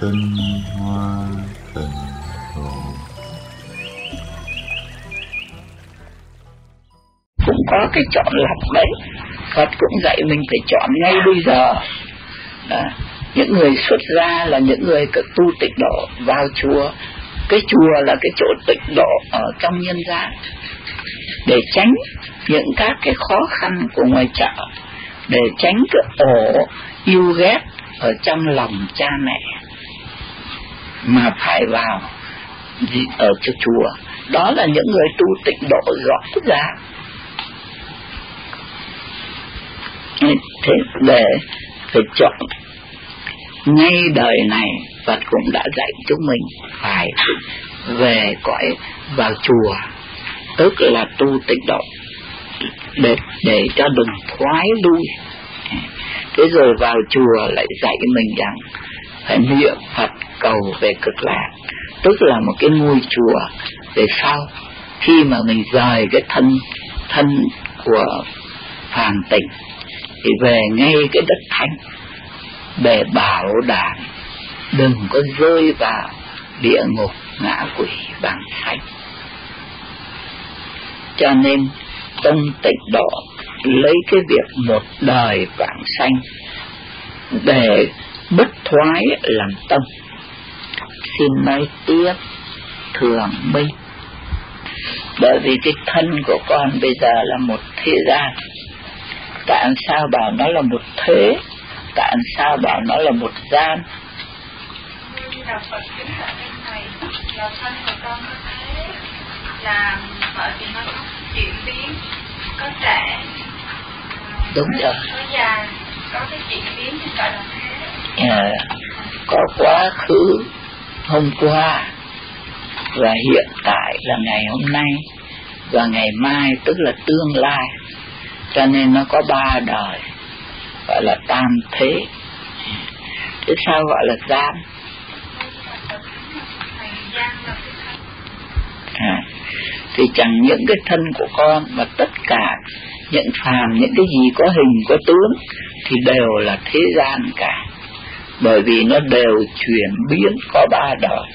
tinh hoa tình hồn cũng có cái chọn lọc đấy. Phật cũng dạy mình phải chọn ngay bây giờ. À, những người xuất gia là những người tu tịnh độ vào chùa. Cái chùa là cái chỗ tịnh độ ở trong nhân gian. Để tránh những các cái khó khăn của ngoài chợ. Để tránh cái ổ yêu ghét ở trong lòng cha mẹ mà phải vào ở cho chùa đó là những người tu tịnh độ rõ ràng thế để phải chọn ngay đời này Phật cũng đã dạy chúng mình phải về cõi vào chùa tức là tu tịnh độ để để cho đừng thoái lui. Thế rồi vào chùa lại dạy mình rằng phải niệm Phật cầu về cực lạc, tức là một cái ngôi chùa về sau. Khi mà mình rời cái thân thân của phàm tịnh thì về ngay cái đất thánh để bảo đảm đừng có rơi vào địa ngục ngã quỷ bằng thánh cho nên, tâm tịnh độ, lấy cái việc một đời vãng sanh, để bất thoái làm tâm. Xin nói tiếp thường minh bởi vì cái thân của con bây giờ là một thế gian. Tại sao bảo nó là một thế? Tại sao bảo nó là một gian? Đúng rồi. Có có cái chuyển biến thì gọi là thế à, có quá khứ hôm qua và hiện tại là ngày hôm nay và ngày mai tức là tương lai. Cho nên nó có ba đời gọi là tam thế. Thế sao gọi là gian à, thì chẳng những cái thân của con mà tất cả những phàm những cái gì có hình có tướng thì đều là thế gian cả bởi vì nó đều chuyển biến có ba đời.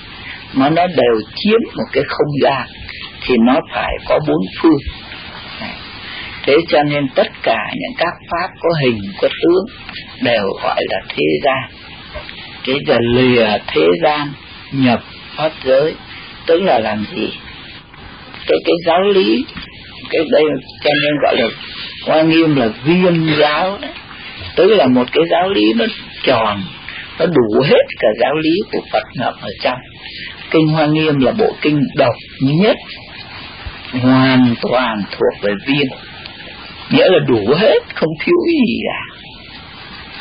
Mà nó đều chiếm một cái không gian, thì nó phải có bốn phương. Thế cho nên tất cả những các pháp có hình, có tướng đều gọi là thế gian. Thế giờ lìa thế gian, nhập pháp giới. Tức là làm gì? Cái cái giáo lý, cái đây cho nên gọi là quan nghiêm là viên giáo đấy tức là một cái giáo lý nó tròn nó đủ hết cả giáo lý của Phật ngậm ở trong. Kinh hoa nghiêm là bộ kinh độc nhất, hoàn toàn thuộc về viên. Nghĩa là đủ hết, không thiếu gì cả.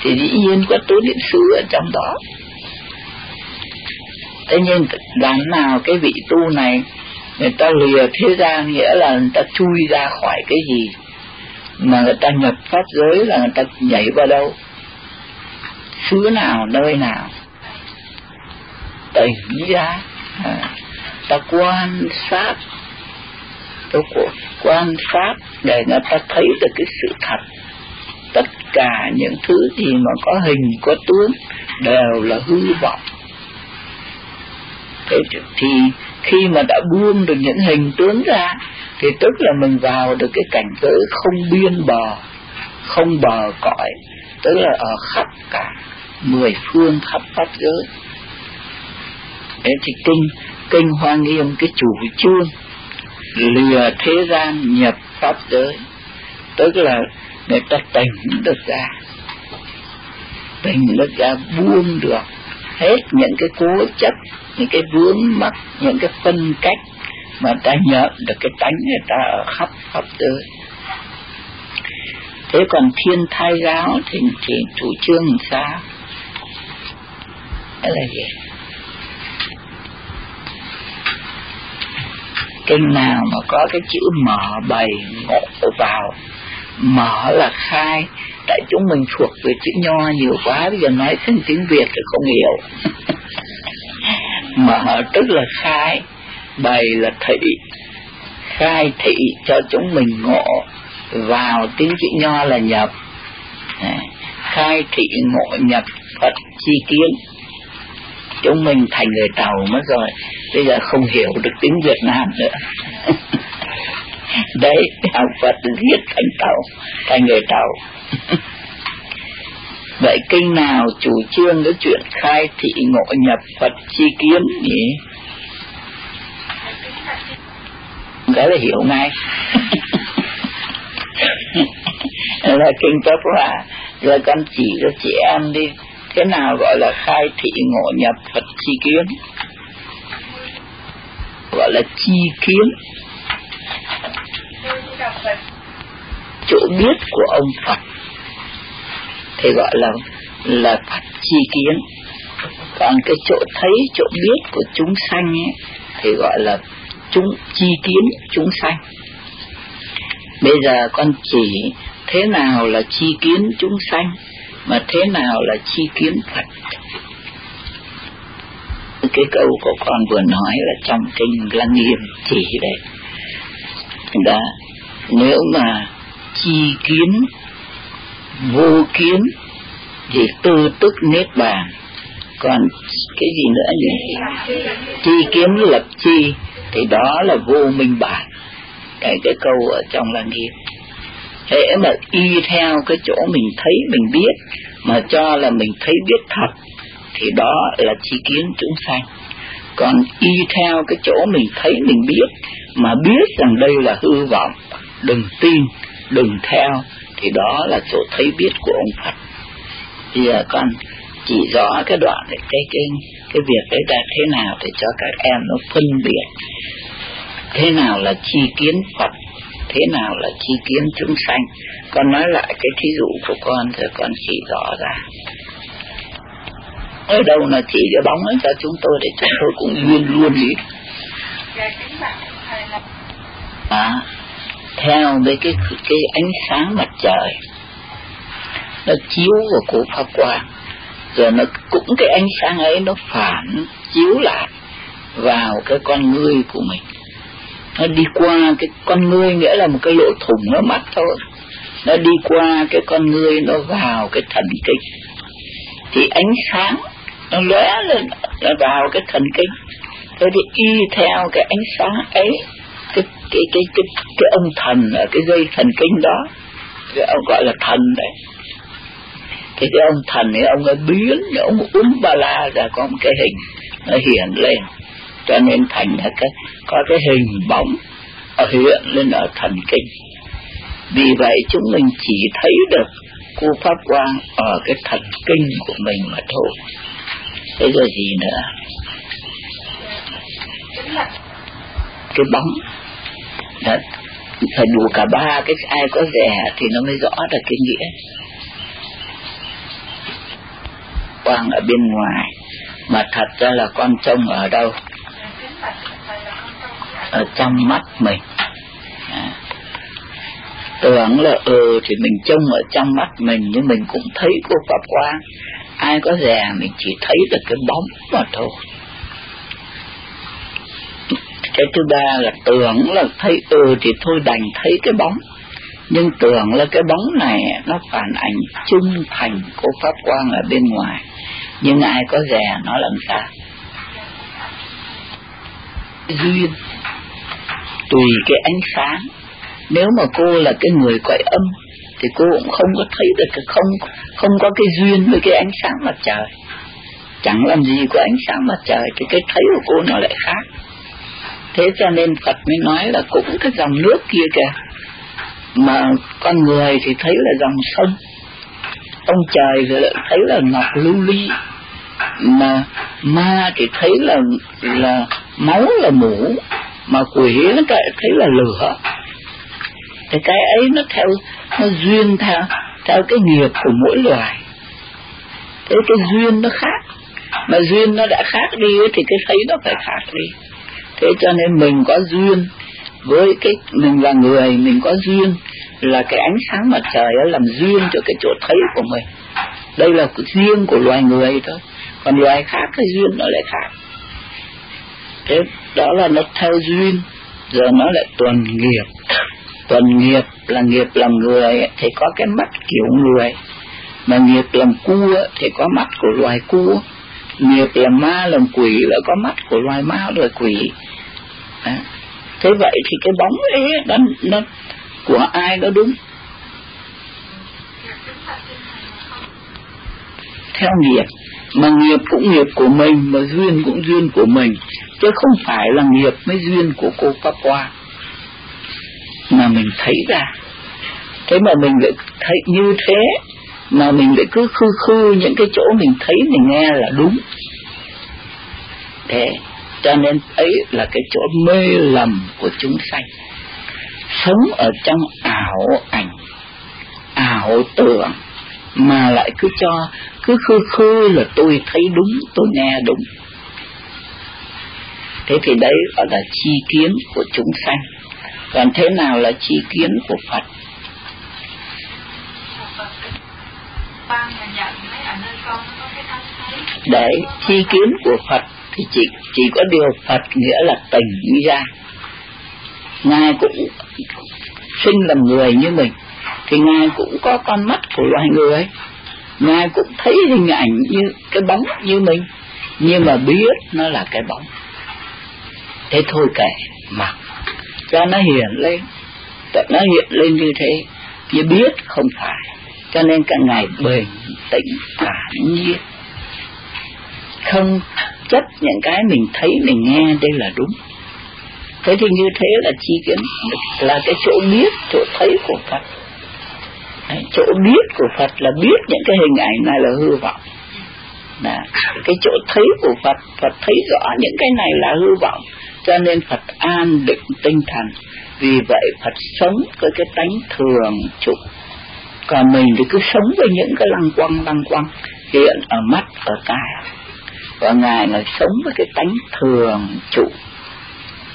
Thì dĩ nhiên có tố niệm xứ ở trong đó. Thế nhưng làm nào cái vị tu này, người ta lìa thế gian nghĩa là người ta chui ra khỏi cái gì mà người ta nhập pháp giới là người ta nhảy vào đâu? Xứ nào nơi nào. Tỉnh ra à, ta quan sát ta quan sát để người ta thấy được cái sự thật. Tất cả những thứ gì mà có hình có tướng đều là hư vọng. Thế thì khi mà đã buông được những hình tướng ra thì tức là mình vào được cái cảnh giới không biên bờ không bờ cõi tức là ở khắp cả mười phương khắp pháp giới. Đấy thì kinh kinh hoa nghiêm cái chủ trương lìa thế gian nhập pháp giới. Tức là người ta tỉnh được ra. Tỉnh được ra buông được hết những cái cố chấp, những cái vướng mắc, những cái phân cách mà ta nhận được cái tánh người ta ở khắp khắp giới thế còn thiên thai giáo thì thì chủ trương làm sao? Đó là gì kinh nào mà có cái chữ mở bày ngộ vào, mở là khai, tại chúng mình thuộc về chữ nho nhiều quá, bây giờ nói thành tiếng việt thì không hiểu. Mở tức là khai, bày là thị, khai thị cho chúng mình ngộ vào tiếng chữ nho là nhập. Khai thị ngộ nhập phật chi kiến. Chúng mình thành người tàu mất rồi. Bây giờ không hiểu được tiếng Việt Nam nữa. Đấy, học Phật giết thành tàu, thành người tàu. Vậy kinh nào chủ trương cái chuyện khai thị ngộ nhập Phật chi kiến nhỉ? Cái là hiểu ngay. là kinh pháp hòa rồi con chỉ cho chị em đi. Thế nào gọi là khai thị ngộ nhập Phật chi kiến? Gọi là chi kiến. Chỗ biết của ông Phật thì gọi là là Phật chi kiến. Còn cái chỗ thấy chỗ biết của chúng sanh ấy, thì gọi là chúng chi kiến chúng sanh bây giờ con chỉ thế nào là chi kiến chúng sanh, mà thế nào là chi kiến Phật? Cái câu của con vừa nói là trong kinh lăng nghiêm chỉ đấy. Đó, nếu mà chi kiến, vô kiến, thì tư tức nết bàn. Còn cái gì nữa nhỉ? Chi kiến lập chi, thì đó là vô minh bản cái cái câu ở trong là nghiệp hễ mà y theo cái chỗ mình thấy mình biết mà cho là mình thấy biết thật thì đó là chi kiến chúng sanh. Còn y theo cái chỗ mình thấy mình biết mà biết rằng đây là hư vọng đừng tin đừng theo thì đó là chỗ thấy biết của ông Phật. Bây giờ à, con chỉ rõ cái đoạn này cái cái, cái việc đấy là thế nào để cho các em nó phân biệt thế nào là chi kiến Phật? Thế nào là chi kiến chúng sanh? Con nói lại cái thí dụ của con rồi con chỉ rõ ra. Ở đâu là chỉ cái bóng ấy cho chúng tôi để chúng tôi cũng luôn luôn đi à, theo với cái cái ánh sáng mặt trời nó chiếu vào cổ pháp quang. Rồi nó cũng cái ánh sáng ấy nó phản chiếu lại vào cái con ngươi của mình nó đi qua cái con ngươi nghĩa là một cái lỗ thủng ở mắt thôi. Nó đi qua cái con ngươi nó vào cái thần kinh. Thì ánh sáng nó lóe lên nó vào cái thần kinh. Thế thì y theo cái ánh sáng ấy cái cái cái cái, cái ông thần ở cái dây thần kinh đó cái ông gọi là thần đấy. Thì cái ông thần ấy ông ấy biến ông úm ba la ra có một cái hình nó hiện lên cho nên thành là cái, có cái hình bóng ở hiện lên ở thần kinh. Vì vậy chúng mình chỉ thấy được cu pháp quang ở cái thần kinh của mình mà thôi. Thế rồi gì nữa? Cái bóng. Đó phải đủ cả ba cái, ai có rẻ thì nó mới rõ được cái nghĩa. Quang ở bên ngoài. Mà thật ra là con trông ở đâu? Ở trong mắt mình. À. tưởng là ừ thì mình trông ở trong mắt mình, nhưng mình cũng thấy cô Pháp Quang. Ai có già mình chỉ thấy được cái bóng mà thôi. Cái thứ ba là tưởng là thấy ừ thì thôi đành thấy cái bóng. Nhưng tưởng là cái bóng này nó phản ảnh trung thành của pháp quang ở bên ngoài. Nhưng ai có rè, nó làm sao? Duyên. Tùy cái ánh sáng. Nếu mà cô là cái người cõi âm, thì cô cũng không có thấy được cái không không có cái duyên với cái ánh sáng mặt trời. Chẳng làm gì có ánh sáng mặt trời thì cái thấy của cô nó lại khác. Thế cho nên Phật mới nói là cũng cái dòng nước kia kìa. Mà con người thì thấy là dòng sông. Ông trời thì lại thấy là ngọc lưu ly. Mà ma thì thấy là là máu là mũ, mà quỷ nó thấy là lửa. Thì cái ấy nó theo, nó duyên theo theo cái nghiệp của mỗi loài. Thế cái duyên nó khác. Mà duyên nó đã khác đi thì cái thấy nó phải khác đi. Thế cho nên mình có duyên với cái, mình là người, mình có duyên là cái ánh sáng mặt trời đó làm duyên cho cái chỗ thấy của mình. Đây là riêng của loài người thôi. Còn loài khác cái duyên nó lại khác thế đó là nó theo duyên giờ nó lại tuần nghiệp. Tuần nghiệp là nghiệp làm người thì có cái mắt kiểu người. Mà nghiệp làm cua thì có mắt của loài cua nghiệp là ma làm quỷ là có mắt của loài ma loài quỷ. À. thế vậy thì cái bóng ấy nó, nó của ai nó đúng? Theo nghiệp. Mà nghiệp cũng nghiệp của mình mà duyên cũng duyên của mình chứ không phải là nghiệp mới duyên của cô Pháp Hoa. Mà mình thấy ra, thế mà mình lại thấy như thế, mà mình lại cứ khư khư những cái chỗ mình thấy mình nghe là đúng. Thế, cho nên ấy là cái chỗ mê lầm của chúng sanh. Sống ở trong ảo ảnh, ảo tưởng, mà lại cứ cho, cứ khư khư là tôi thấy đúng, tôi nghe đúng thế thì đấy gọi là chi kiến của chúng sanh. Còn thế nào là chi kiến của phật? Đấy, chi kiến của phật thì chỉ chỉ có điều phật nghĩa là tỉnh ra. Ngài cũng sinh làm người như mình, thì ngài cũng có con mắt của loài người. Ngài cũng thấy hình ảnh như cái bóng như mình, nhưng mà biết nó là cái bóng thế thôi kệ mà cho nó hiện lên nó hiện lên như thế chứ biết không phải. Cho nên cả ngày bình tĩnh thản nhiên. Không chấp những cái mình thấy mình nghe đây là đúng. Thế thì như thế là chi kiến là cái chỗ biết chỗ thấy của phật. Đấy, chỗ biết của phật là biết những cái hình ảnh này là hư vọng. Là cái chỗ thấy của phật phật thấy rõ những cái này là hư vọng cho nên phật an định tinh thần. Vì vậy phật sống với cái tánh thường trụ còn mình thì cứ sống với những cái lăng quăng lăng quăng hiện ở mắt, ở tai. Và ngài là sống với cái tánh thường trụ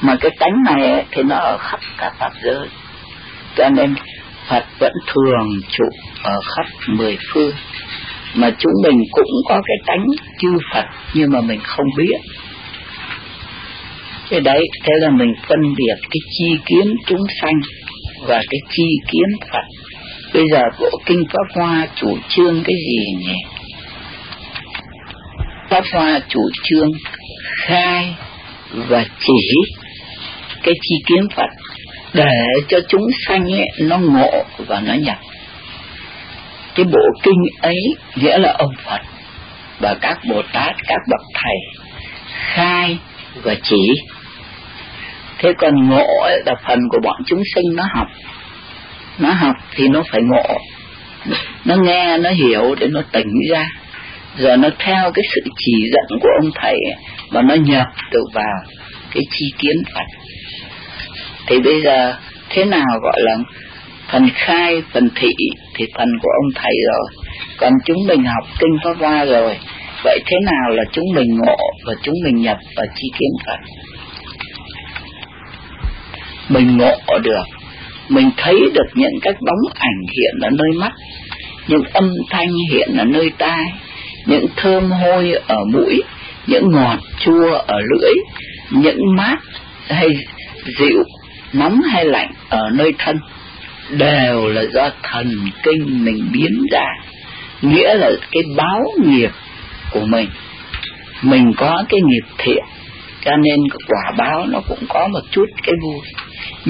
mà cái tánh này thì nó ở khắp cả pháp giới. Cho nên Phật vẫn thường trụ ở khắp mười phương. Mà chúng mình cũng có cái tánh chư Phật, nhưng mà mình không biết cái đấy thế là mình phân biệt cái chi kiến chúng sanh và cái chi kiến Phật. Bây giờ bộ kinh Pháp Hoa chủ trương cái gì nhỉ? Pháp Hoa chủ trương khai và chỉ cái chi kiến Phật để cho chúng sanh ấy, nó ngộ và nó nhập. Cái bộ kinh ấy nghĩa là ông Phật và các Bồ Tát các bậc thầy khai và chỉ thế còn ngộ ấy, là phần của bọn chúng sinh nó học. Nó học thì nó phải ngộ. Nó nghe, nó hiểu để nó tỉnh ra. Rồi nó theo cái sự chỉ dẫn của ông thầy mà nó nhập được vào cái chi kiến Phật. Thì bây giờ thế nào gọi là phần khai, phần thị thì phần của ông thầy rồi. Còn chúng mình học kinh pháp hoa rồi. Vậy thế nào là chúng mình ngộ và chúng mình nhập vào chi kiến Phật? Mình ngộ được. Mình thấy được những các bóng ảnh hiện ở nơi mắt, những âm thanh hiện ở nơi tai, những thơm hôi ở mũi, những ngọt chua ở lưỡi, những mát hay dịu, nóng hay lạnh ở nơi thân, đều là do thần kinh mình biến ra. Nghĩa là cái báo nghiệp của mình. Mình có cái nghiệp thiện, cho nên quả báo nó cũng có một chút cái vui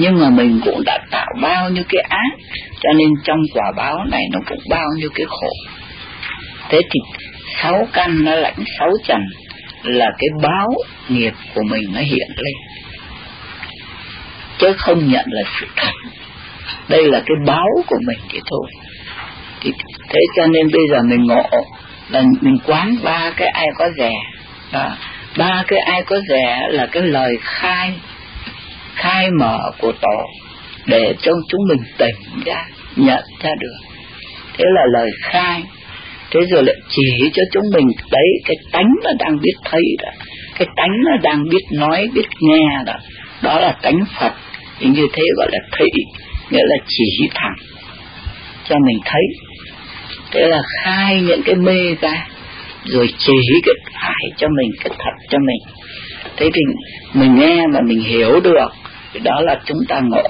nhưng mà mình cũng đã tạo bao nhiêu cái ác, cho nên trong quả báo này nó cũng bao nhiêu cái khổ. Thế thì sáu căn nó lãnh sáu trần là cái báo nghiệp của mình nó hiện lên. Chứ không nhận là sự thật. Đây là cái báo của mình thì thôi. Thì thế cho nên bây giờ mình ngộ, là mình quán ba cái ai có rẻ. Đó. ba cái ai có rẻ là cái lời khai khai mở của tổ để cho chúng mình tỉnh ra, nhận ra được. Thế là lời khai. Thế rồi lại chỉ cho chúng mình đấy cái tánh nó đang biết thấy đó. Cái tánh nó đang biết nói, biết nghe đó. Đó là tánh phật. Thì như thế gọi là thị, nghĩa là chỉ thẳng cho mình thấy. Thế là khai những cái mê ra, rồi chỉ cái phải cho mình, cái thật cho mình thế thì mình nghe mà mình hiểu được thì đó là chúng ta ngộ.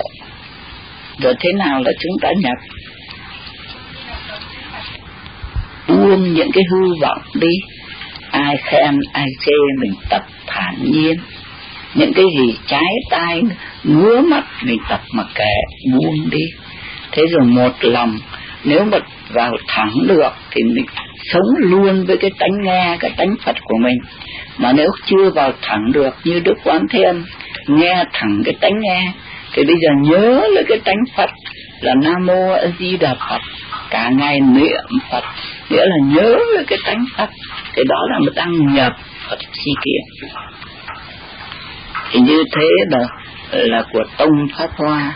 Rồi thế nào là chúng ta nhập? Buông những cái hư vọng đi. Ai khen, ai chê mình tập thản nhiên. Những cái gì trái tai, ngứa mắt mình tập mà kệ, buông đi. Thế rồi một lòng, nếu mà vào thẳng được thì mình sống luôn với cái tánh nghe, cái tánh phật của mình. Mà nếu chưa vào thẳng được như đức quán thiên nghe thẳng cái tánh nghe, thì bây giờ nhớ lấy cái tánh phật là nam mô a di đà phật, cả ngày niệm phật. Nghĩa là nhớ lấy cái tánh phật thì đó là mình đang nhập phật chi kiến. Thì như thế là là của tông pháp hoa.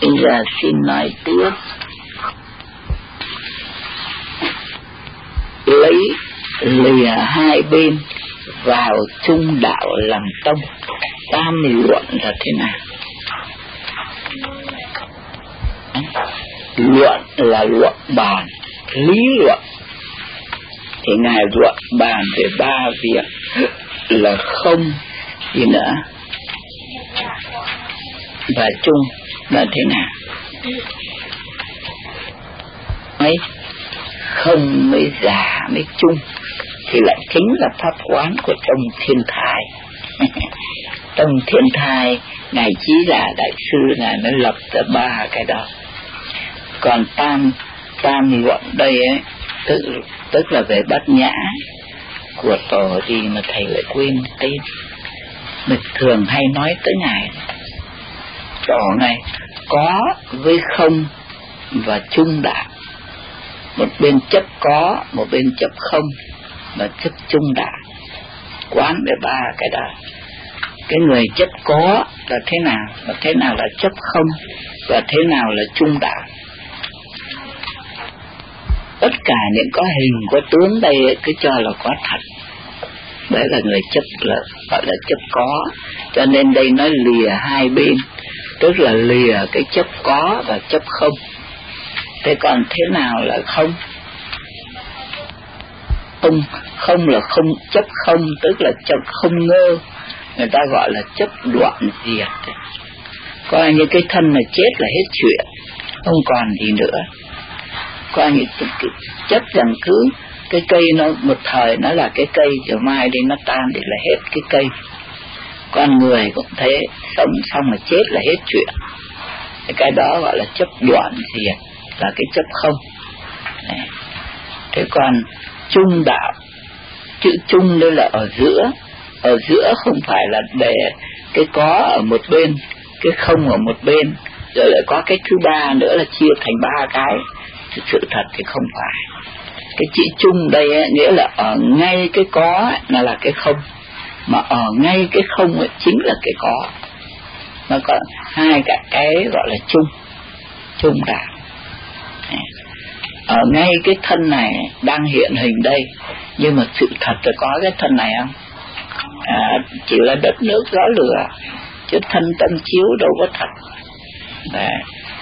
Bây giờ xin nói tiếp. Lấy lìa hai bên vào trung đạo làm tông. Tam luận là thế nào? Luận là luận bàn, lý luận. Thì ngài luận bàn về ba việc là không, gì nữa? Và chung là thế nào? Ấy không mới giả mới chung, thì lại chính là pháp quán của trong thiên thai. Trong thiên thai, ngài chí là đại sư ngài mới lập ra ba cái đó. Còn tam tam luận đây ấy, tức tức là về bát nhã, của tổ gì mà thầy lại quên tên. Mình thường hay nói tới ngài, tổ này có với không và chung đạo một bên chấp có, một bên chấp không. Và chấp chung đà quán về ba cái đó cái người chấp có là thế nào? Và thế nào là chấp không? Và thế nào là chung đạo tất cả những có hình, có tướng đây cứ cho là có thật. Đấy là người chấp là, gọi là chấp có. Cho nên đây nói lìa hai bên. Tức là lìa cái chấp có và chấp không thế còn thế nào là không? Không không là không, chấp không, tức là chấp không ngơ. Người ta gọi là chấp đoạn diệt. Coi như cái thân là chết là hết chuyện? Không còn gì nữa. Coi như chấp rằng cứ cái cây nó, một thời nó là cái cây, rồi mai đi nó tan thì là hết cái cây. Con người cũng thế, sống xong mà chết là hết chuyện. Cái đó gọi là chấp đoạn diệt là cái chấp không. Đấy. thế còn trung đạo chữ trung đây là ở giữa. Ở giữa không phải là để cái có ở một bên cái không ở một bên. Rồi lại có cái thứ ba nữa là chia thành ba cái. Sự thật thì không phải. Cái chữ chung đây ấy, nghĩa là ở ngay cái có ấy, là là cái không. Mà ở ngay cái không ấy, chính là cái có. Nó có hai cả cái gọi là chung chung đạo ở ngay cái thân này đang hiện hình đây. Nhưng mà sự thật là có cái thân này không? À, chỉ là đất nước gió lửa. Chứ thân tâm chiếu đâu có thật. Đấy.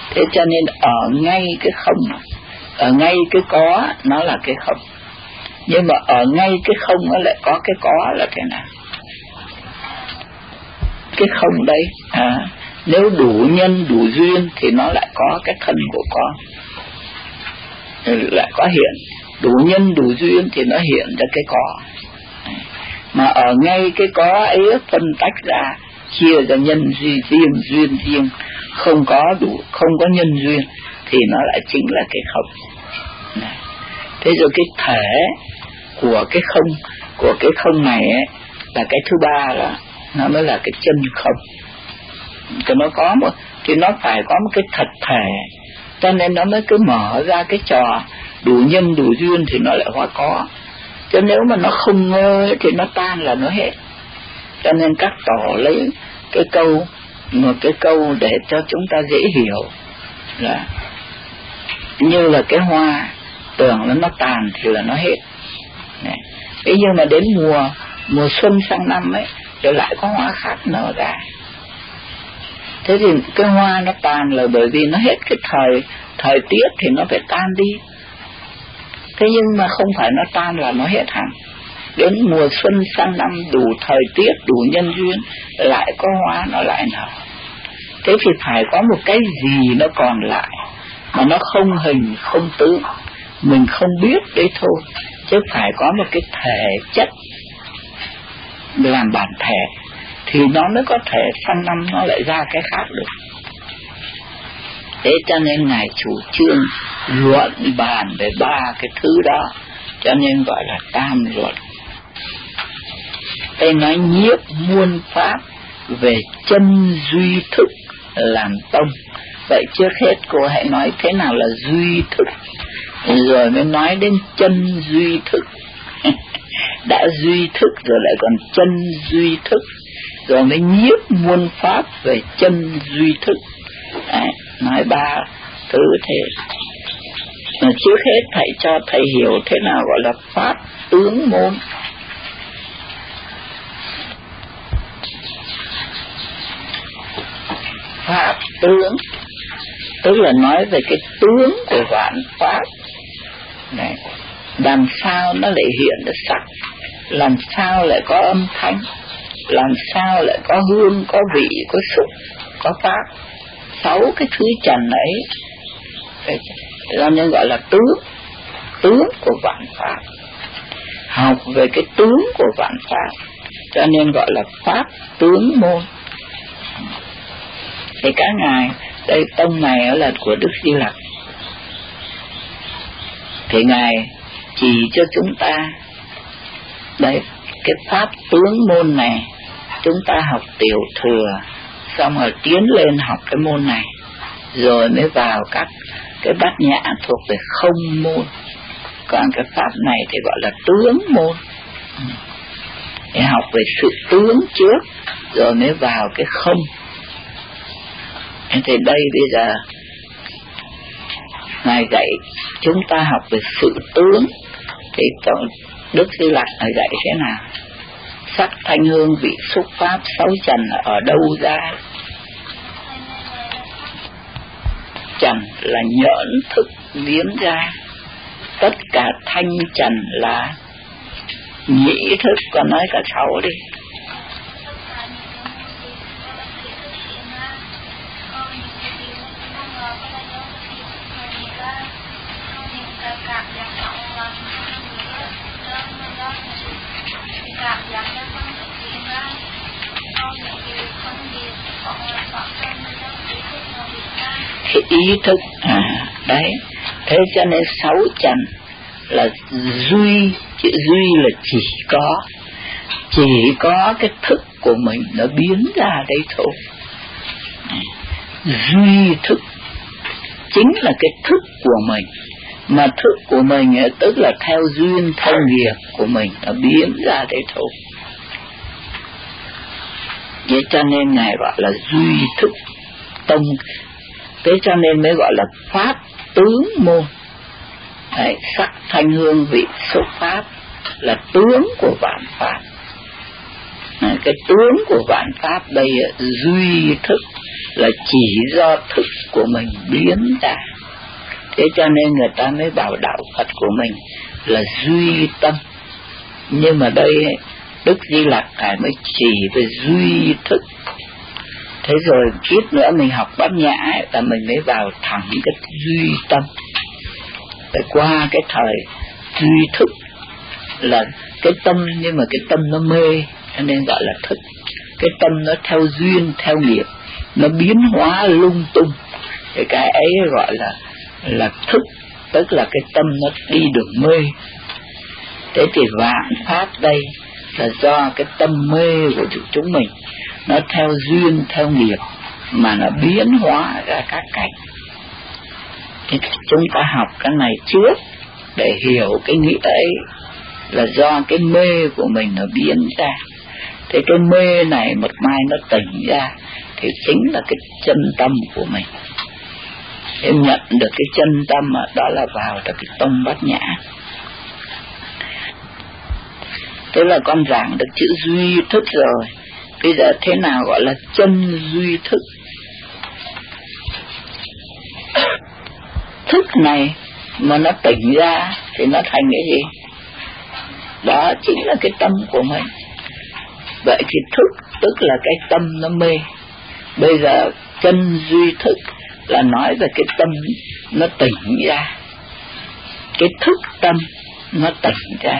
thế cho nên ở ngay cái không. Ở ngay cái có nó là cái không. Nhưng mà ở ngay cái không nó lại có cái có là cái nào? Cái không đấy. À, nếu đủ nhân đủ duyên thì nó lại có cái thân của con lại có hiện. Đủ nhân đủ duyên thì nó hiện ra cái có mà ở ngay cái có ấy phân tách ra chia ra nhân duy riêng duyên riêng. Không có đủ không có nhân duyên thì nó lại chính là cái không. Thế rồi cái thể của cái không của cái không này ấy, là cái thứ ba là nó mới là cái chân không. Thì nó có một thì nó phải có một cái thật thể cho nên nó mới cứ mở ra cái trò đủ nhân, đủ duyên thì nó lại hóa có. Cho nếu mà nó không ngơ thì nó tan là nó hết. Cho nên các tổ lấy cái câu, một cái câu để cho chúng ta dễ hiểu là như là cái hoa, tưởng là nó tàn thì là nó hết. Này. thế nhưng mà đến mùa mùa xuân sang năm ấy rồi lại có hoa khác nở ra thế thì cái hoa nó tàn là bởi vì nó hết cái thời thời tiết thì nó phải tan đi. Thế nhưng mà không phải nó tan là nó hết hẳn. Đến mùa xuân sang năm, đủ thời tiết, đủ nhân duyên, lại có hoa nó lại nở. Thế thì phải có một cái gì nó còn lại mà nó không hình, không tướng mình không biết đấy thôi, chứ phải có một cái thể chất làm bản thể thì nó mới có thể sang năm nó lại ra cái khác được. Thế cho nên ngài chủ trương luận bàn về ba cái thứ đó, cho nên gọi là tam luận. Đây nói nhiếp muôn pháp về chân duy thức làm tông. Vậy trước hết cô hãy nói thế nào là duy thức? Rồi mới nói đến chân duy thức. Đã duy thức rồi lại còn chân duy thức rồi mới nhiếp muôn pháp về chân duy thức. Đấy, nói ba thứ thế. Mà trước hết thầy cho thầy hiểu thế nào gọi là pháp tướng môn. Pháp tướng. Tức là nói về cái tướng của vạn pháp. Này làm sao nó lại hiện được sắc? Làm sao lại có âm thanh? Làm sao lại có hương, có vị, có xúc, có pháp? Sáu cái thứ trần ấy cho nên gọi là tướng. Tướng của vạn pháp. Học về cái tướng của vạn pháp. Cho nên gọi là pháp tướng môn. Thì các ngài đây tông này là của đức di lặc. Thì ngài chỉ cho chúng ta đây, cái pháp tướng môn này chúng ta học tiểu thừa, xong rồi tiến lên học cái môn này, rồi mới vào các cái bát nhã thuộc về không môn. Còn cái pháp này thì gọi là tướng môn. Để học về sự tướng trước, rồi mới vào cái không. Thì đây bây giờ, ngài dạy chúng ta học về sự tướng. Thì đức di lặc dạy thế nào? Sắc thanh hương vị xúc pháp sáu trần ở đâu ra? Trần là nhỡn thức biến ra. Tất cả thanh trần là nhĩ thức, còn nói cả sáu đi. Cái ý thức à đấy. Thế cho nên sáu trần là duy, chữ duy là chỉ có. Chỉ có cái thức của mình nó biến ra đây thôi. Duy thức chính là cái thức của mình mà thức của mình tức là theo duyên theo nghiệp của mình nó biến ra thế thôi. Vậy cho nên ngài gọi là duy thức tông. Thế cho nên mới gọi là pháp tướng môn. Đấy, sắc thanh hương vị xúc pháp là tướng của vạn pháp. Đấy, cái tướng của vạn pháp đây duy thức là chỉ do thức của mình biến ra thế cho nên người ta mới bảo đạo phật của mình là duy tâm. Nhưng mà đây, đức di lặc ngài mới chỉ về duy thức. Thế rồi kiếp nữa mình học bát nhã là mình mới vào thẳng cái duy tâm. Để qua cái thời duy thức là cái tâm, nhưng mà cái tâm nó mê, cho nên gọi là thức. Cái tâm nó theo duyên, theo nghiệp, nó biến hóa lung tung. Thì cái ấy gọi là là thức, tức là cái tâm nó đi đường mê. Thế thì vạn pháp đây là do cái tâm mê của chúng mình. Nó theo duyên, theo nghiệp, mà nó biến hóa ra các cảnh. Thì chúng ta học cái này trước để hiểu cái nghĩa ấy là do cái mê của mình nó biến ra. Thế cái mê này một mai nó tỉnh ra, thì chính là cái chân tâm của mình em nhận được cái chân tâm đó là vào được cái tông bát nhã. Thế là con giảng được chữ duy thức rồi. Bây giờ thế nào gọi là chân duy thức? Thức này mà nó tỉnh ra thì nó thành cái gì? Đó chính là cái tâm của mình. Vậy thì thức, tức là cái tâm nó mê. Bây giờ chân duy thức là nói về cái tâm nó tỉnh ra. Cái thức tâm nó tỉnh ra.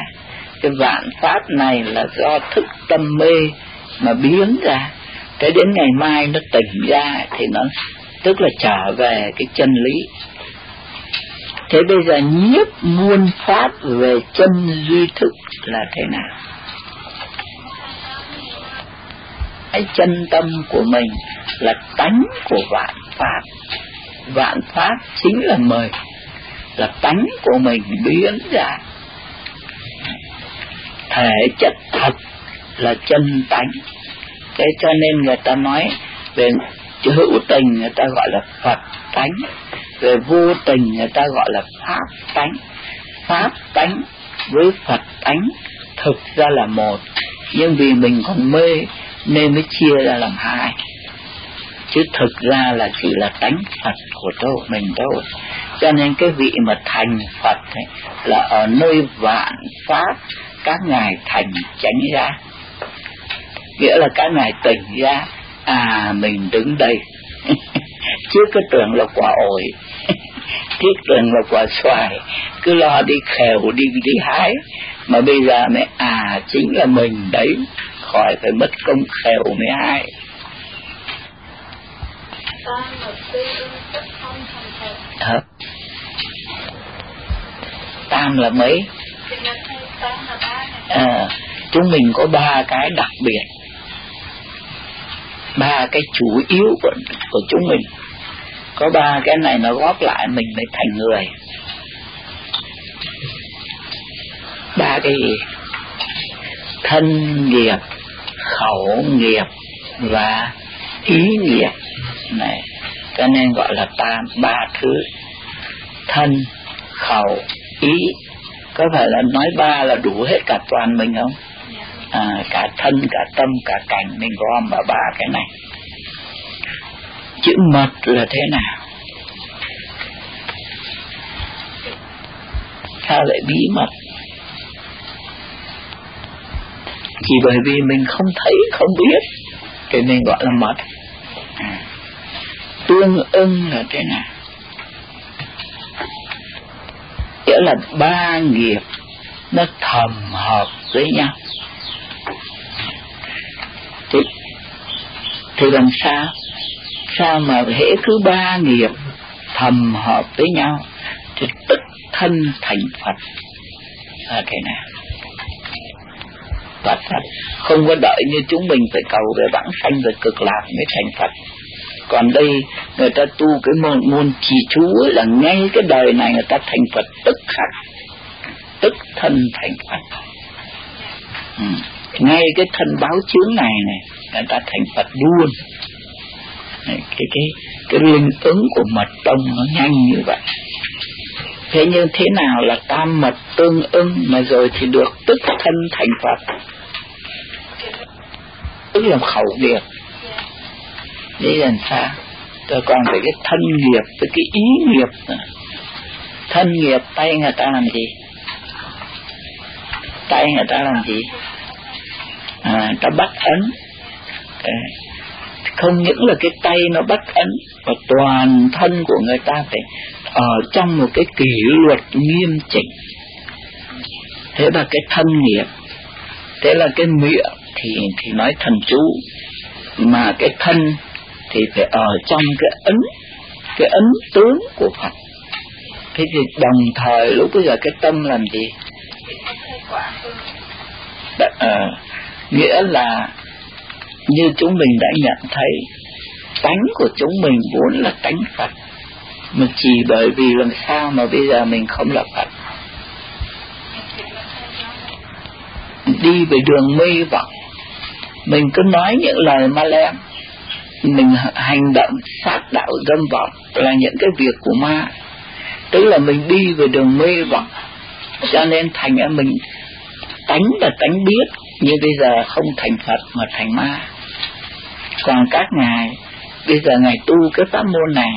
Cái vạn pháp này là do thức tâm mê mà biến ra. Cái đến ngày mai nó tỉnh ra thì nó, tức là trở về cái chân lý. Thế bây giờ nhiếp muôn pháp về chân duy thức là thế nào? Cái chân tâm của mình là tánh của vạn pháp. Vạn pháp chính là mời, là tánh của mình biến ra. Thể chất thật là chân tánh. Thế cho nên người ta nói về hữu tình, người ta gọi là phật tánh. Về vô tình, người ta gọi là pháp tánh. Pháp tánh với phật tánh thực ra là một. Nhưng vì mình còn mê nên mới chia ra làm hai. Chứ thực ra là chỉ là tánh Phật của tôi mình thôi. Cho nên cái vị mà thành Phật ấy, là ở nơi vạn pháp các ngài thành tránh ra nghĩa là các ngài tỉnh ra à mình đứng đây. Trước cái tưởng là quả ổi thiết tưởng là quả xoài. Cứ lo đi khều đi đi hái. Mà bây giờ mới à chính là mình đấy khỏi phải mất công khều mới Hả? tam là mấy? À, chúng mình có ba cái đặc biệt. Ba cái chủ yếu của, của chúng mình. Có ba cái này nó góp lại mình mới thành người. Ba cái gì? Thân nghiệp khẩu nghiệp và ý nghiệp này cho nên gọi là tam ba thứ. Thân khẩu ý. Có phải là nói ba là đủ hết cả toàn mình không? À, cả thân cả tâm cả cảnh. Mình gom vào ba cái này. Chữ mật là thế nào? Sao lại bí mật? Chỉ bởi vì mình không thấy không biết. Thì mình gọi là mất à. tương ưng là thế nào? Nghĩa là ba nghiệp nó thầm hợp với nhau. Thì, thì làm sao? Sao mà hễ cứ ba nghiệp thầm hợp với nhau thì tức thân thành Phật? Là thế nào? Phật. Phật không có đợi như chúng mình phải cầu về vãng sanh rồi cực lạc mới thành Phật. Còn đây người ta tu cái môn, môn trì chú ấy là ngay cái đời này người ta thành Phật tức khắc tức thân thành Phật. Ừ. ngay cái thân báo chướng này này người ta thành Phật luôn. Cái cái cái linh ứng của mật tông nó nhanh như vậy. Thế nhưng thế nào là tam mật tương ưng mà rồi thì được tức thân thành Phật? Tức là khẩu nghiệp. Để làm sao? Tôi còn phải cái thân nghiệp với cái ý nghiệp nữa. thân nghiệp tay người ta làm gì? Tay người ta làm gì? À, ta bắt ấn. À, không những là cái tay nó bắt ấn mà toàn thân của người ta phải ở trong một cái kỷ luật nghiêm chỉnh. Thế là cái thân nghiệp thế là cái miệng thì thì nói thần chú. Mà cái thân thì phải ở trong cái ấn cái ấn tướng của Phật. Thế thì đồng thời lúc bây giờ cái tâm làm gì? Đã, à, nghĩa là như chúng mình đã nhận thấy tánh của chúng mình vốn là tánh Phật. Mà chỉ bởi vì làm sao mà bây giờ mình không là Phật? Đi về đường mê vọng mình cứ nói những lời ma lem. Mình hành động sát đạo dâm vọng là những cái việc của ma. Tức là mình đi về đường mê vọng. Cho nên thành ra mình tánh là tánh biết nhưng bây giờ không thành Phật mà thành ma. Còn các ngài bây giờ ngài tu cái pháp môn này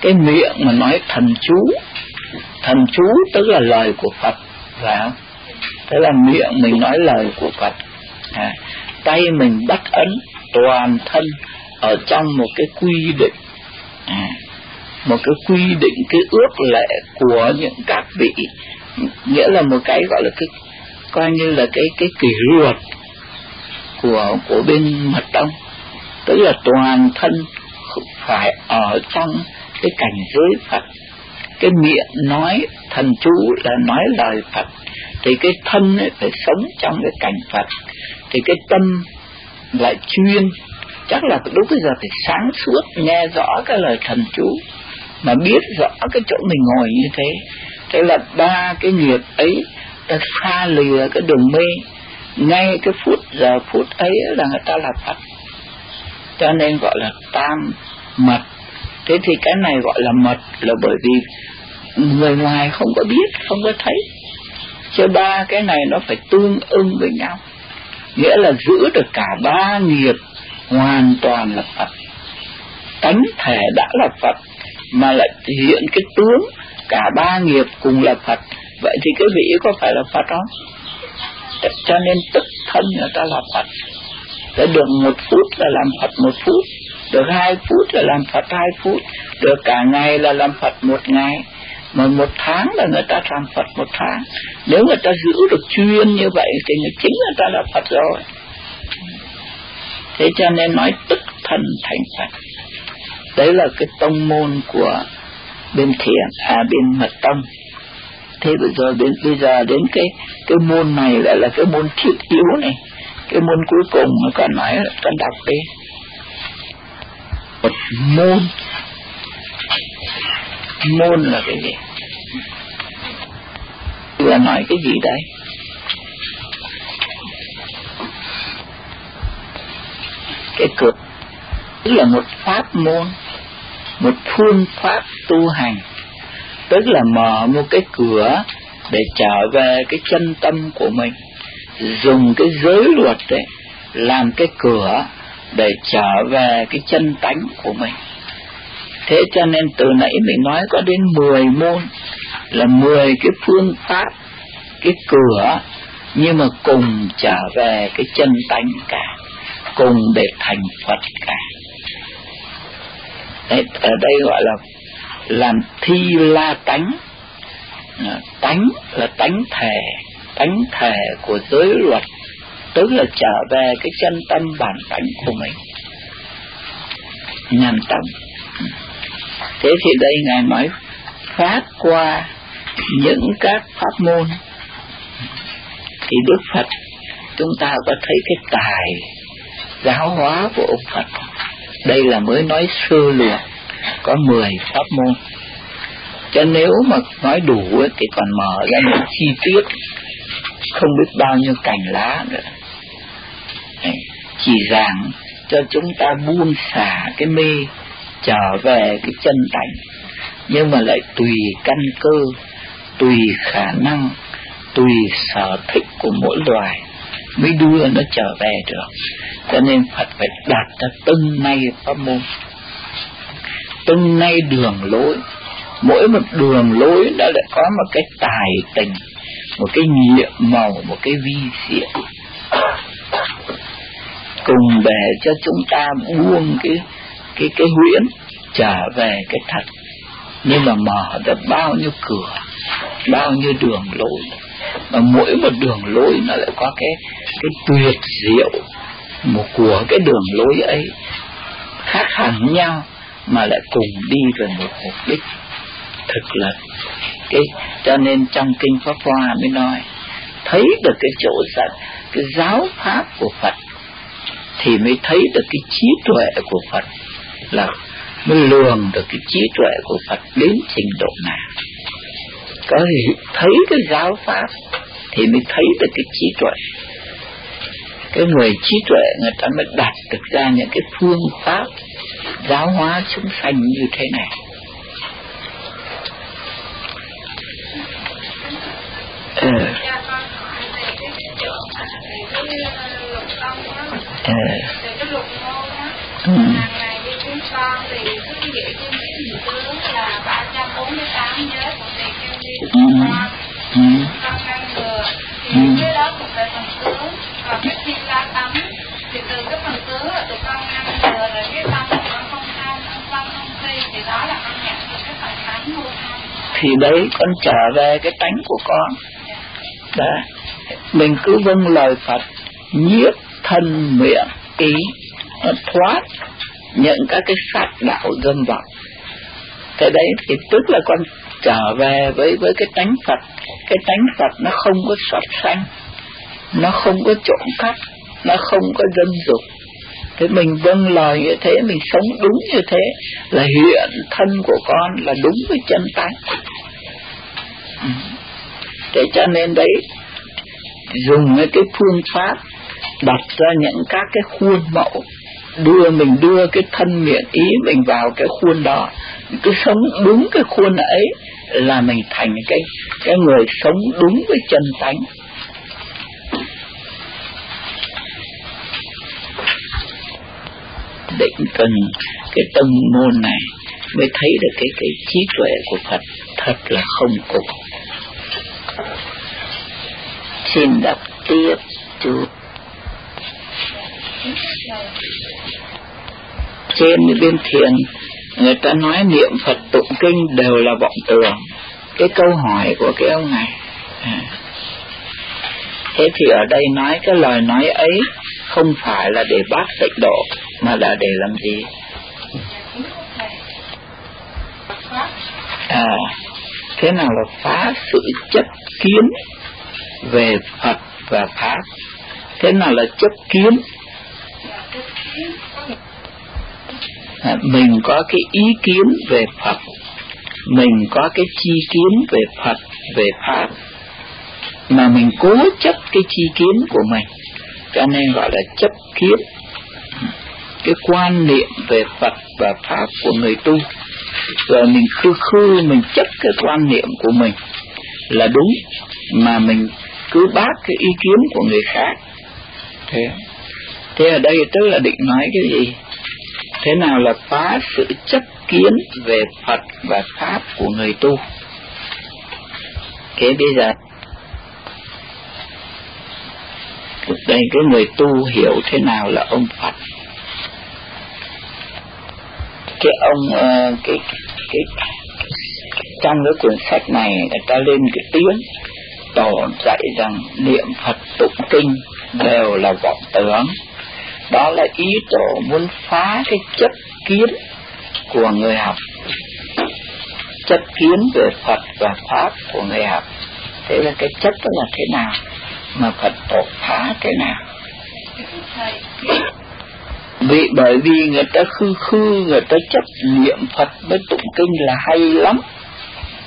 cái miệng mà nói thần chú. Thần chú tức là lời của Phật phải không? tức là miệng mình nói lời của Phật. À, tay mình bắt ấn toàn thân ở trong một cái quy định. À, một cái quy định cái ước lệ của những các vị. Nghĩa là một cái gọi là cái coi như là cái cái kỷ luật của của bên mật tông. Tức là toàn thân phải ở trong cái cảnh giới Phật. Cái miệng nói thần chú là nói lời Phật. Thì cái thân ấy phải sống trong cái cảnh Phật thì cái tâm lại chuyên. Chắc là lúc bây giờ phải sáng suốt, nghe rõ cái lời thần chú, mà biết rõ cái chỗ mình ngồi như thế. Thế là ba cái nghiệp ấy ta xa lìa cái đường mê. Ngay cái phút, giờ phút ấy là người ta là Phật. Cho nên gọi là tam mật. Thế thì cái này gọi là mật là bởi vì người ngoài không có biết, không có thấy. Cho ba cái này nó phải tương ưng với nhau nghĩa là giữ được cả ba nghiệp hoàn toàn là Phật. Tánh thể đã là Phật, mà lại hiện cái tướng cả ba nghiệp cùng là Phật. Vậy thì cái vị có phải là Phật không? Cho nên tức thân người ta là Phật. Để được một phút là làm Phật một phút, được hai phút là làm Phật hai phút, được cả ngày là làm Phật một ngày mà một tháng là người ta làm Phật một tháng. Nếu người ta giữ được chuyên như vậy thì người chính người ta là Phật rồi. Thế cho nên nói tức thân thành Phật. Đấy là cái tông môn của bên thiền à bên mật tông. Thế bây giờ đến, bây giờ đến cái cái môn này lại là cái môn thiết yếu này. Cái môn cuối cùng mà con nói con đọc đi. Một môn môn là cái gì? Vừa nói cái gì đấy? Cái cực, tức là một pháp môn, một phương pháp tu hành. Tức là mở một cái cửa để trở về cái chân tâm của mình, dùng cái giới luật đấy làm cái cửa để trở về cái chân tánh của mình thế cho nên từ nãy mình nói có đến 10 môn là 10 cái phương pháp cái cửa nhưng mà cùng trở về cái chân tánh cả cùng để thành Phật cả. Đấy, ở đây gọi là làm thi la tánh. À, tánh là tánh thể tánh thể của giới luật tức là trở về cái chân tâm bản tánh của mình. Nhằm tâm thế thì đây ngài nói phát qua những các pháp môn. Thì đức phật chúng ta có thấy cái tài giáo hóa của ông phật. Đây là mới nói sơ lược có 10 pháp môn. Cho nếu mà nói đủ ấy, thì còn mở ra những chi tiết không biết bao nhiêu cành lá nữa. Chỉ giảng cho chúng ta buông xả cái mê trở về cái chân tánh. Nhưng mà lại tùy căn cơ, tùy khả năng, tùy sở thích của mỗi loài mới đưa nó trở về được. Cho nên Phật phải đặt ra từng nay pháp môn, từng nay đường lối. Mỗi một đường lối đã lại có một cái tài tình, một cái nhiệm màu, một cái vi diệu. Cùng để cho chúng ta buông cái cái cái huyễn trở về cái thật. Nhưng mà mở ra bao nhiêu cửa, bao nhiêu đường lối. Mà mỗi một đường lối nó lại có cái cái tuyệt diệu một của cái đường lối ấy. Khác hẳn nhau mà lại cùng đi về một mục đích thực là cái, cho nên trong kinh pháp hoa mới nói, thấy được cái chỗ dẫn cái giáo pháp của Phật, thì mới thấy được cái trí tuệ của Phật là mới lường được cái trí tuệ của Phật đến trình độ nào có thể thấy cái giáo pháp thì mới thấy được cái trí tuệ cái người trí tuệ người ta mới đặt được ra những cái phương pháp giáo hóa chúng sanh như thế này ừ. Ừ con thì cứ giữ trên hình tướng là 348 nhớ của tiền kêu đi Ừ. con Ừ. con ngăn ngừa. Thì Ừ. cái đó thuộc về phần tướng. Còn cái thiên la tắm thì từ cái phần tướng là tụi con ngăn ngừa rồi cái tâm của con không tham không quan không phi thì đó là con nhận được cái phần thánh vô tham thì đấy con trở về cái tánh của con. Đó. Mình cứ vâng lời Phật nhiếp thân miệng ý nó thoát những các cái sát đạo dâm vọng. Cái đấy thì tức là con trở về với với cái tánh Phật. Cái tánh Phật nó không có xót sanh, nó không có trộm cắp, nó không có dâm dục. Thế mình vâng lời như thế, mình sống đúng như thế là hiện thân của con là đúng với chân tánh. Ừ. Thế cho nên đấy, dùng cái phương pháp đặt ra những các cái khuôn mẫu đưa, mình đưa cái thân miệng ý, mình vào cái khuôn đó cứ sống đúng cái khuôn ấy là mình thành cái cái người sống đúng với chân tánh định cần cái tâm môn này mới thấy được cái cái trí tuệ của Phật thật là không cùng xin đọc tiếp chút trên bên thiền, người ta nói niệm Phật tụng kinh đều là vọng tưởng cái câu hỏi của cái ông này à. thế thì ở đây nói cái lời nói ấy không phải là để bác tịnh độ, mà là để làm gì à thế nào là phá sự chấp kiến về Phật và Pháp thế nào là chấp kiến à, mình có cái ý kiến về Phật. Mình có cái chi kiến về Phật về Pháp. Mà mình cố chấp cái chi kiến của mình. Cho nên gọi là chấp kiến. Cái quan niệm về Phật và Pháp của người tu. Rồi mình khư khư mình chấp cái quan niệm của mình là đúng. Mà mình cứ bác cái ý kiến của người khác. Thế thế ở đây tức là định nói cái gì? Thế nào là phá sự chấp kiến về Phật và Pháp của người tu? Thế bây giờ đây cái người tu hiểu thế nào là ông Phật? Cái ông uh, cái, cái cái trong cái quyển sách này người ta lên cái tiếng tổ dạy rằng niệm Phật tụng kinh đều là vọng tưởng đó là ý đồ muốn phá cái chấp kiến của người học. Chấp kiến về Phật và Pháp của người học. Thế là cái chấp đó là thế nào? Mà Phật tổ phá thế nào? Vì bởi vì người ta khư khư, người ta chấp niệm Phật với tụng kinh là hay lắm,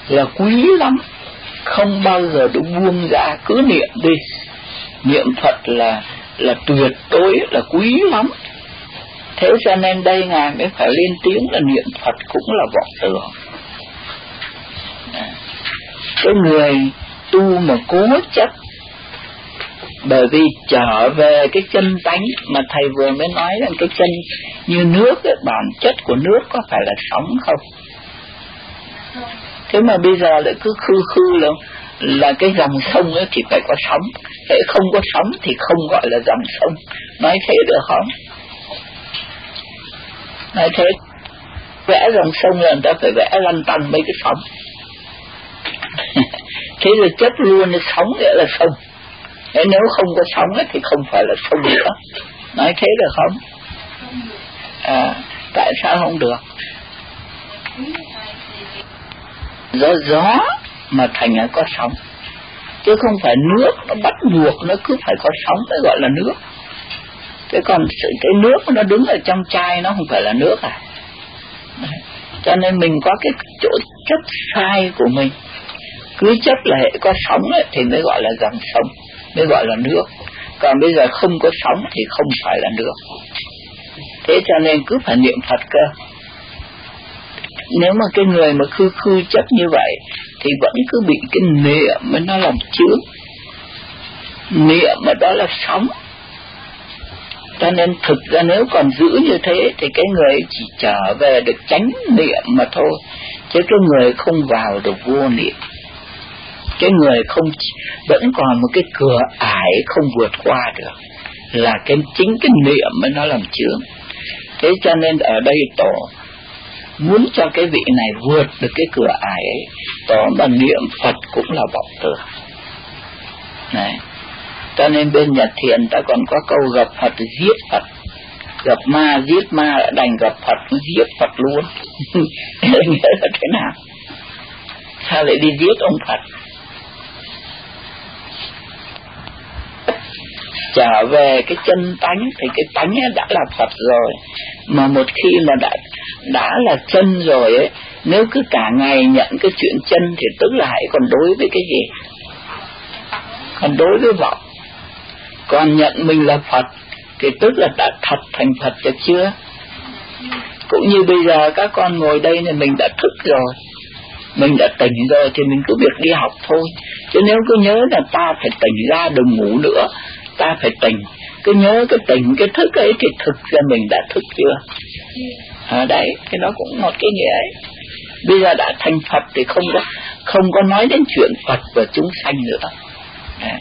là quý lắm. Không bao giờ được buông ra, cứ niệm đi. Niệm Phật là là tuyệt đối là quý lắm. Thế cho nên đây ngài mới phải lên tiếng là niệm Phật cũng là vọng tưởng. À, cái người tu mà cố chấp bởi vì trở về cái chân tánh mà thầy vừa mới nói rằng cái chân như nước ấy, bản chất của nước có phải là sóng không? Thế mà bây giờ lại cứ khư khư luôn là cái dòng sông ấy thì phải có sóng. Thế không có sóng thì không gọi là dòng sông. Nói thế được không? Nói thế vẽ dòng sông là người ta phải vẽ lăn tăn mấy cái sóng. Thế rồi chất luôn là sóng nghĩa là sông. Thế nếu không có sóng ấy, thì không phải là sông nữa. Nói thế được không? À tại sao không được? Do gió mà thành ra có sóng. Chứ không phải nước nó bắt buộc nó cứ phải có sóng mới gọi là nước. Thế còn cái nước nó đứng ở trong chai nó không phải là nước à? Cho nên mình có cái chỗ chấp sai của mình. Cứ chấp là hệ có sóng ấy, thì mới gọi là dòng sông mới gọi là nước. Còn bây giờ không có sóng thì không phải là nước. Thế cho nên cứ phải niệm phật cơ nếu mà cái người mà khư khư chấp như vậy, thì vẫn cứ bị cái niệm mà nó làm chướng. Niệm mà đó là sóng cho nên thực ra nếu còn giữ như thế, thì cái người chỉ trở về được tránh niệm mà thôi. Chứ cái người không vào được vô niệm. Cái người không vẫn còn một cái cửa ải không vượt qua được. Là cái, chính cái niệm mà nó làm chướng. Thế cho nên ở đây tổ muốn cho cái vị này vượt được cái cửa ải ấy, đó mà niệm phật cũng là vọng tưởng này, cho nên bên nhật thiện ta còn có câu gặp phật, giết phật. Gặp ma, giết ma, đành gặp phật, giết phật luôn. Nghĩa là thế nào? Sao lại đi giết ông phật? Trở về cái chân tánh, thì cái tánh đã là Phật rồi. Mà một khi mà đã đã là chân rồi ấy, nếu cứ cả ngày nhận cái chuyện chân thì tức là hãy còn đối với cái gì? Còn đối với vọng. Còn nhận mình là Phật thì tức là đã thật thành Phật được chưa? Cũng như bây giờ các con ngồi đây thì mình đã thức rồi, mình đã tỉnh rồi thì mình cứ việc đi học thôi. Chứ nếu cứ nhớ là ta phải tỉnh ra đừng ngủ nữa ta phải tỉnh. Cứ nhớ cái tỉnh cái thức ấy thì thực ra mình đã thức chưa? À, đấy cái đó cũng một cái nghĩa ấy. Bây giờ đã thành Phật thì không có không có nói đến chuyện Phật và chúng sanh nữa. Đấy.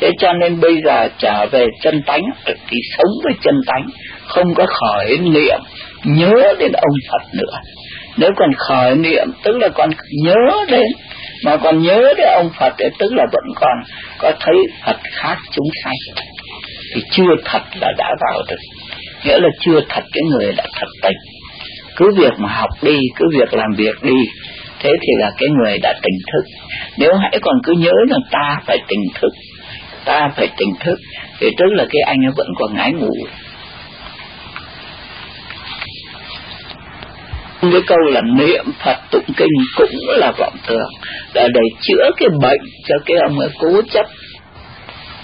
thế cho nên bây giờ trở về chân tánh thì sống với chân tánh không có khởi niệm nhớ đến ông Phật nữa. Nếu còn khởi niệm tức là còn nhớ đến mà còn nhớ đến ông Phật ấy, tức là vẫn còn có thấy Phật khác chúng sanh. Thì chưa thật là đã vào được. Nghĩa là chưa thật cái người đã thật tình. Cứ việc mà học đi cứ việc làm việc đi thế thì là cái người đã tỉnh thức. Nếu hãy còn cứ nhớ là ta phải tỉnh thức ta phải tỉnh thức thì tức là cái anh ấy vẫn còn ngái ngủ. Cái câu là niệm Phật tụng kinh cũng là vọng tưởng. Là để chữa cái bệnh cho cái ông ấy cố chấp.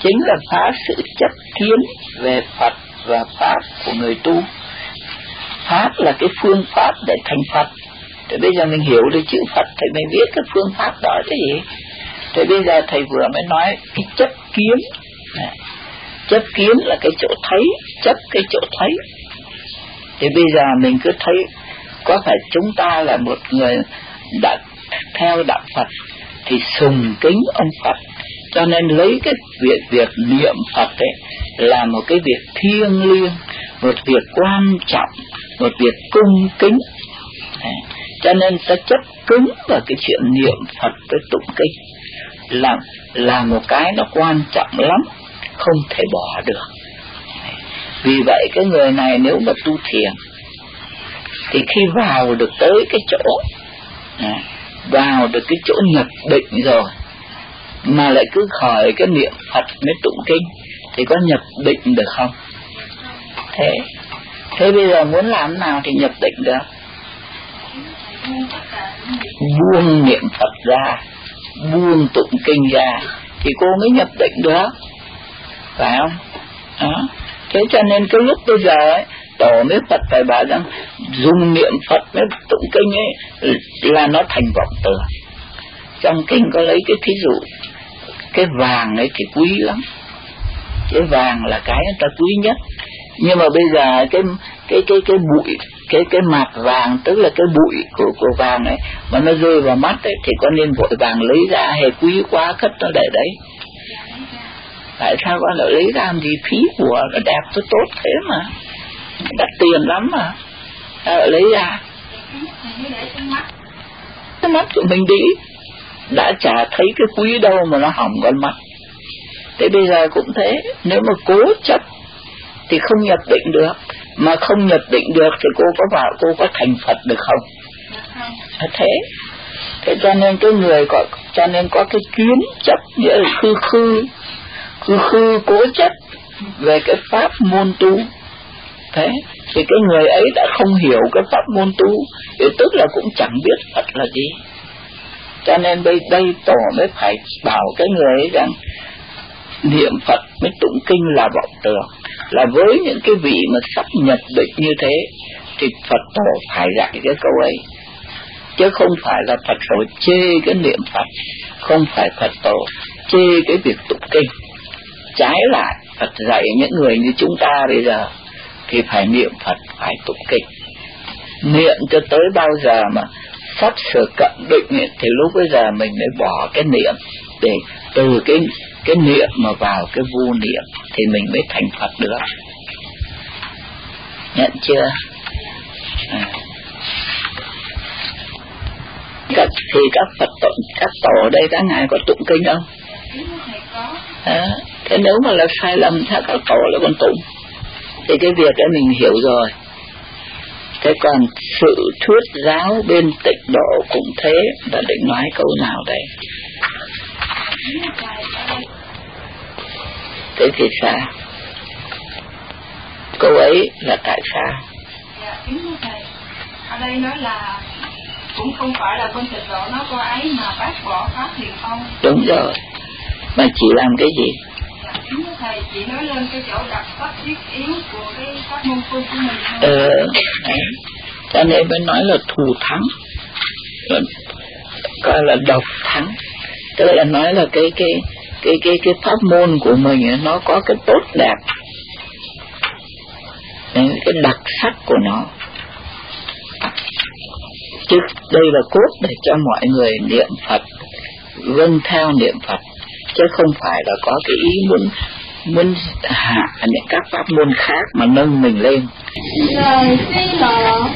Chính là phá sự chấp kiến về Phật và pháp của người tu. Pháp là cái phương pháp để thành Phật. Thì bây giờ mình hiểu được chữ Phật thì mình biết cái phương pháp đó cái gì. Thì bây giờ thầy vừa mới nói cái chấp kiến. Chấp kiến là cái chỗ thấy, chấp cái chỗ thấy. Thì bây giờ mình cứ thấy có phải chúng ta là một người đã theo đạo Phật thì sùng kính ông Phật? Cho nên lấy cái việc việc niệm Phật ấy là một cái việc thiêng liêng, một việc quan trọng, một việc cung kính. Cho nên ta chấp cứng vào cái chuyện niệm Phật với tụng kinh là là một cái nó quan trọng lắm, không thể bỏ được. Vì vậy cái người này nếu mà tu thiền thì khi vào được tới cái chỗ à, vào được cái chỗ nhập định rồi mà lại cứ khỏi cái niệm Phật mới tụng kinh thì có nhập định được không? Thế thế bây giờ muốn làm nào thì nhập định được? Buông niệm Phật ra buông tụng kinh ra thì cô mới nhập định được. Phải không? Đó. Thế cho nên cái lúc bây giờ ấy, tổ mới Phật phải bảo rằng dùng niệm Phật mới tụng kinh ấy là nó thành vọng tưởng trong kinh có lấy cái thí dụ, cái vàng ấy thì quý lắm. Cái vàng là cái người ta quý nhất. Nhưng mà bây giờ cái cái cái cái bụi, cái cái mặt vàng, tức là cái bụi của của vàng ấy, mà nó rơi vào mắt ấy, thì có nên vội vàng lấy ra hay quý quá cất nó để đấy? Tại sao con lại lấy ra làm gì phí của, nó đẹp, nó tốt thế mà? Đặt tiền lắm mà. À, lấy ra. Cái mắt của mình đi. Đã chả thấy cái quý đâu mà nó hỏng con mắt. Thế bây giờ cũng thế. Nếu mà cố chấp thì không nhập định được. Mà không nhập định được thì cô có bảo cô có thành phật được không? À, thế. Thế cho nên cái người có cho nên có cái kiến chấp nghĩa là khư khư khư khư cố chấp về cái pháp môn tu thế. Thì cái người ấy đã không hiểu cái pháp môn tu, thì tức là cũng chẳng biết phật là gì. Cho nên đây đây tổ mới phải bảo cái người ấy rằng, niệm phật mới tụng kinh là vọng tưởng. Là với những cái vị mà sắp nhập định như thế, thì phật tổ phải dạy cái câu ấy. Chứ không phải là phật tổ chê cái niệm phật, không phải phật tổ chê cái việc tụng kinh. Trái lại, phật dạy những người như chúng ta bây giờ thì phải niệm phật phải tụng kinh. Niệm cho tới bao giờ mà sắp sửa cận định ấy, thì lúc bây giờ mình mới bỏ cái niệm. Để từ cái cái niệm mà vào cái vô niệm thì mình mới thành Phật được. Nhận chưa? À. các thì các phật tổ các tổ đây các ngài có tụng kinh không? À, thế nếu mà là sai lầm theo các tổ là còn tụng thì cái việc đó mình hiểu rồi. Thế còn sự thuyết giáo bên tịnh độ cũng thế là định nói câu nào đây? Thế thì sao? Câu ấy là tại sao? Dạ ở đây nói là cũng không phải là con tịnh độ nó có ấy mà bác bỏ pháp liền không? Đúng rồi. Mà chỉ làm cái gì dạ thầy chỉ nói lên cái chỗ đặc sắc thiết yếu của cái pháp môn của mình thôi. Ờ cho nên mới nói là thù thắng. Coi là độc thắng. Tức là nói là cái cái cái cái cái pháp môn của mình nó có cái tốt đẹp. Cái đặc sắc của nó. Chứ đây là cốt để cho mọi người niệm Phật vâng theo niệm Phật chứ không phải là có cái ý muốn muốn hạ những các pháp môn khác mà nâng mình lên. Lời phi lộ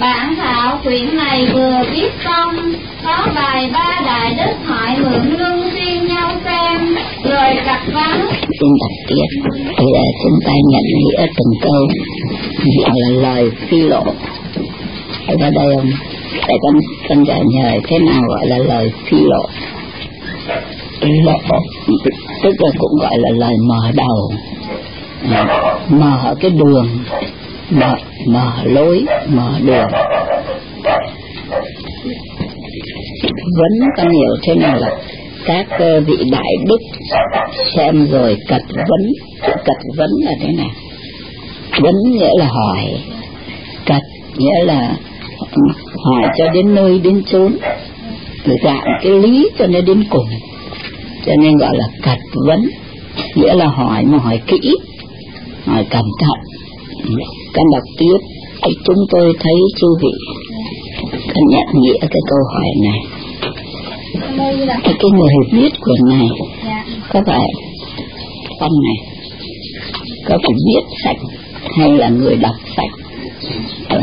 Bản thảo quyển này vừa viết xong Có bài ba đại đức hỏi mượn luân phiên nhau xem Rồi cặp vắng xin đọc tiếp thì là chúng ta nhận nghĩa từng câu gọi là lời phi lộ. Vào đây không để con con giải nhờ thế nào gọi là lời phi lộ lộ tức là cũng gọi là lời mở đầu. Mở cái đường. Mở mở lối, mở đường. Vấn con hiểu thế nào là các vị đại đức xem rồi cật vấn. Cật vấn là thế nào? Vấn nghĩa là hỏi. Cật nghĩa là hỏi cho đến nơi đến chốn. Dạng cái lý cho nó đến cùng cho nên gọi là cật vấn. Nghĩa là hỏi mà hỏi kỹ. Hỏi cẩn thận. Con đọc tiếp. Chúng tôi thấy chư vị cần nhận nghĩa cái câu hỏi này. Cái cái người viết quyển này dạ. có phải ông này có phải viết sách hay là người đọc sách? Ờ,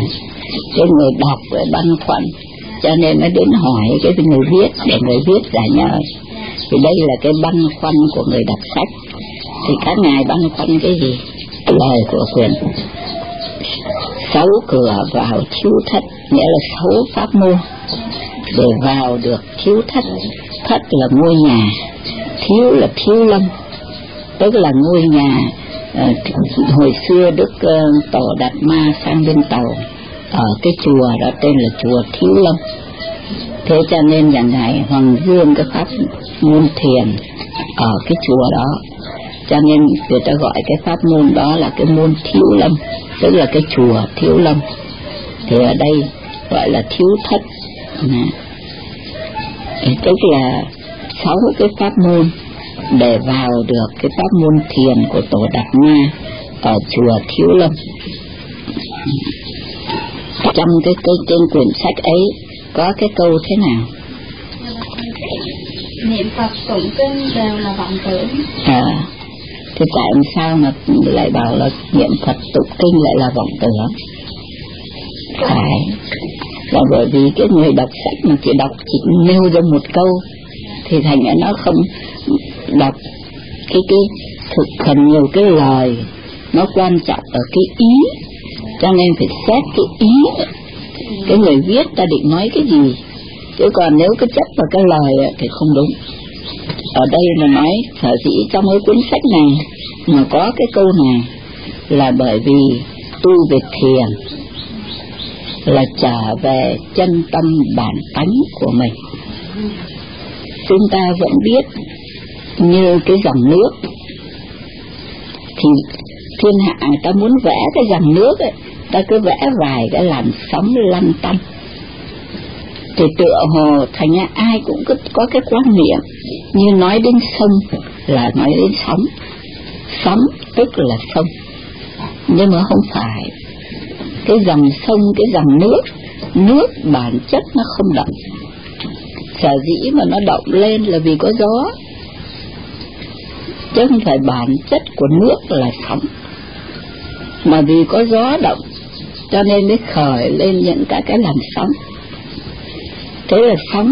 cái người đọc băn khoăn cho nên mới đến hỏi cái người viết để người viết giải nhờ thì đây là cái băn khoăn của người đọc sách. Thì các ngài băn khoăn cái gì? Lời của quyền sáu cửa vào thiếu thất, nghĩa là sáu pháp môn. Để vào được thiếu thất thất là ngôi nhà, thiếu là thiếu lâm. Tức là ngôi nhà ờ, hồi xưa đức ờ, tổ đạt ma sang bên tàu, ở cái chùa đó tên là chùa thiếu lâm. Thế cho nên rằng ngài hoàng dương cái pháp môn thiền ở cái chùa đó. Cho nên người ta gọi cái pháp môn đó là cái môn thiếu lâm, tức là cái chùa thiếu lâm. Thì ở đây gọi là thiếu thất. Nè. Tức là sáu cái pháp môn để vào được cái pháp môn thiền của tổ đạt ma ở chùa thiếu lâm. Trong cái cái trên quyển sách ấy có cái câu thế nào? Niệm Phật tụng kinh đều là vọng tưởng. À thì tại sao mà lại bảo là niệm Phật tụng kinh lại là vọng tưởng? Phải. Là bởi vì cái người đọc sách mà chỉ đọc chỉ nêu ra một câu, thì thành ra nó không đọc cái cái thực hành nhiều cái lời. Nó quan trọng ở cái ý. Cho nên phải xét cái ý. Cái người viết ta định nói cái gì? Chứ còn nếu cứ chấp vào cái lời thì không đúng. Ở đây là nói sở dĩ trong cái cuốn sách này mà có cái câu này là bởi vì tu về thiền là trở về chân tâm bản tánh của mình. Chúng ta vẫn biết như cái dòng nước, thì thiên hạ ta muốn vẽ cái dòng nước ấy, ta cứ vẽ vài cái làn sóng lăn tăn thì tựa hồ thành ra ai cũng có, có cái quan niệm như nói đến sông là nói đến sóng. Sóng tức là sông. Nhưng mà không phải. Cái dòng sông cái dòng nước nước bản chất nó không động. Sở dĩ mà nó động lên là vì có gió. Chứ không phải bản chất của nước là sóng. Mà vì có gió động cho nên mới khởi lên những cái cái làn sóng thế là sóng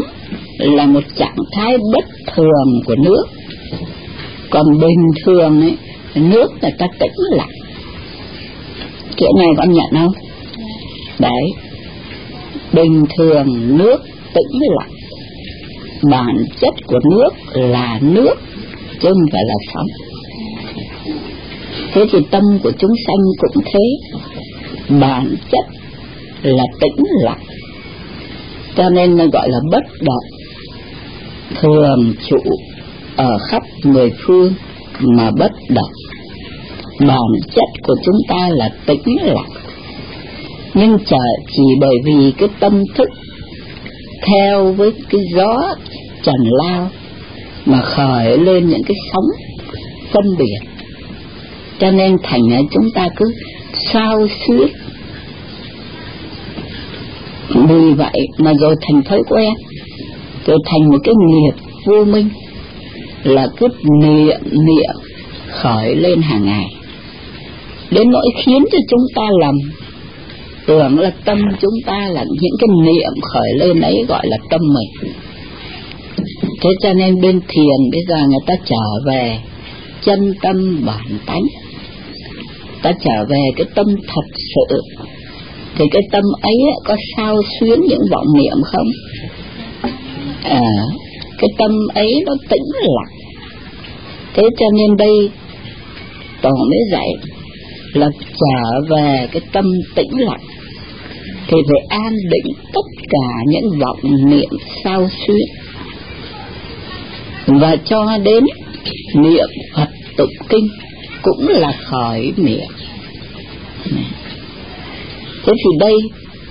là một trạng thái bất thường của nước. Còn bình thường ấy, nước người ta tĩnh lặng. Kiểu này con nhận không? Đấy. Bình thường nước tĩnh lặng. Bản chất của nước là nước, chứ không phải là sóng thế thì tâm của chúng sanh cũng thế. Bản chất là tĩnh lặng cho nên nó gọi là bất động. Thường trụ ở khắp mười phương mà bất động. Bản chất của chúng ta là tĩnh lặng. Nhưng chờ chỉ bởi vì cái tâm thức, theo với cái gió trần lao, mà khởi lên những cái sóng phân biệt. Cho nên thành ra chúng ta cứ sao xuyết vì vậy mà rồi thành thói quen, rồi thành một cái nghiệp vô minh, là cứ niệm niệm, khởi lên hàng ngày. Đến nỗi khiến cho chúng ta lầm, tưởng là tâm chúng ta là những cái niệm khởi lên ấy gọi là tâm mình. Thế cho nên bên thiền, bây giờ người ta trở về chân tâm bản tánh. Ta trở về cái tâm thật sự thì cái tâm ấy có sao xuyến những vọng niệm không? À cái tâm ấy nó tĩnh lặng. Thế cho nên đây tổ mới dạy là trở về cái tâm tĩnh lặng. Thì phải an định tất cả những vọng niệm sao xuyên và cho đến niệm Phật tụng kinh cũng là khởi niệm thế thì đây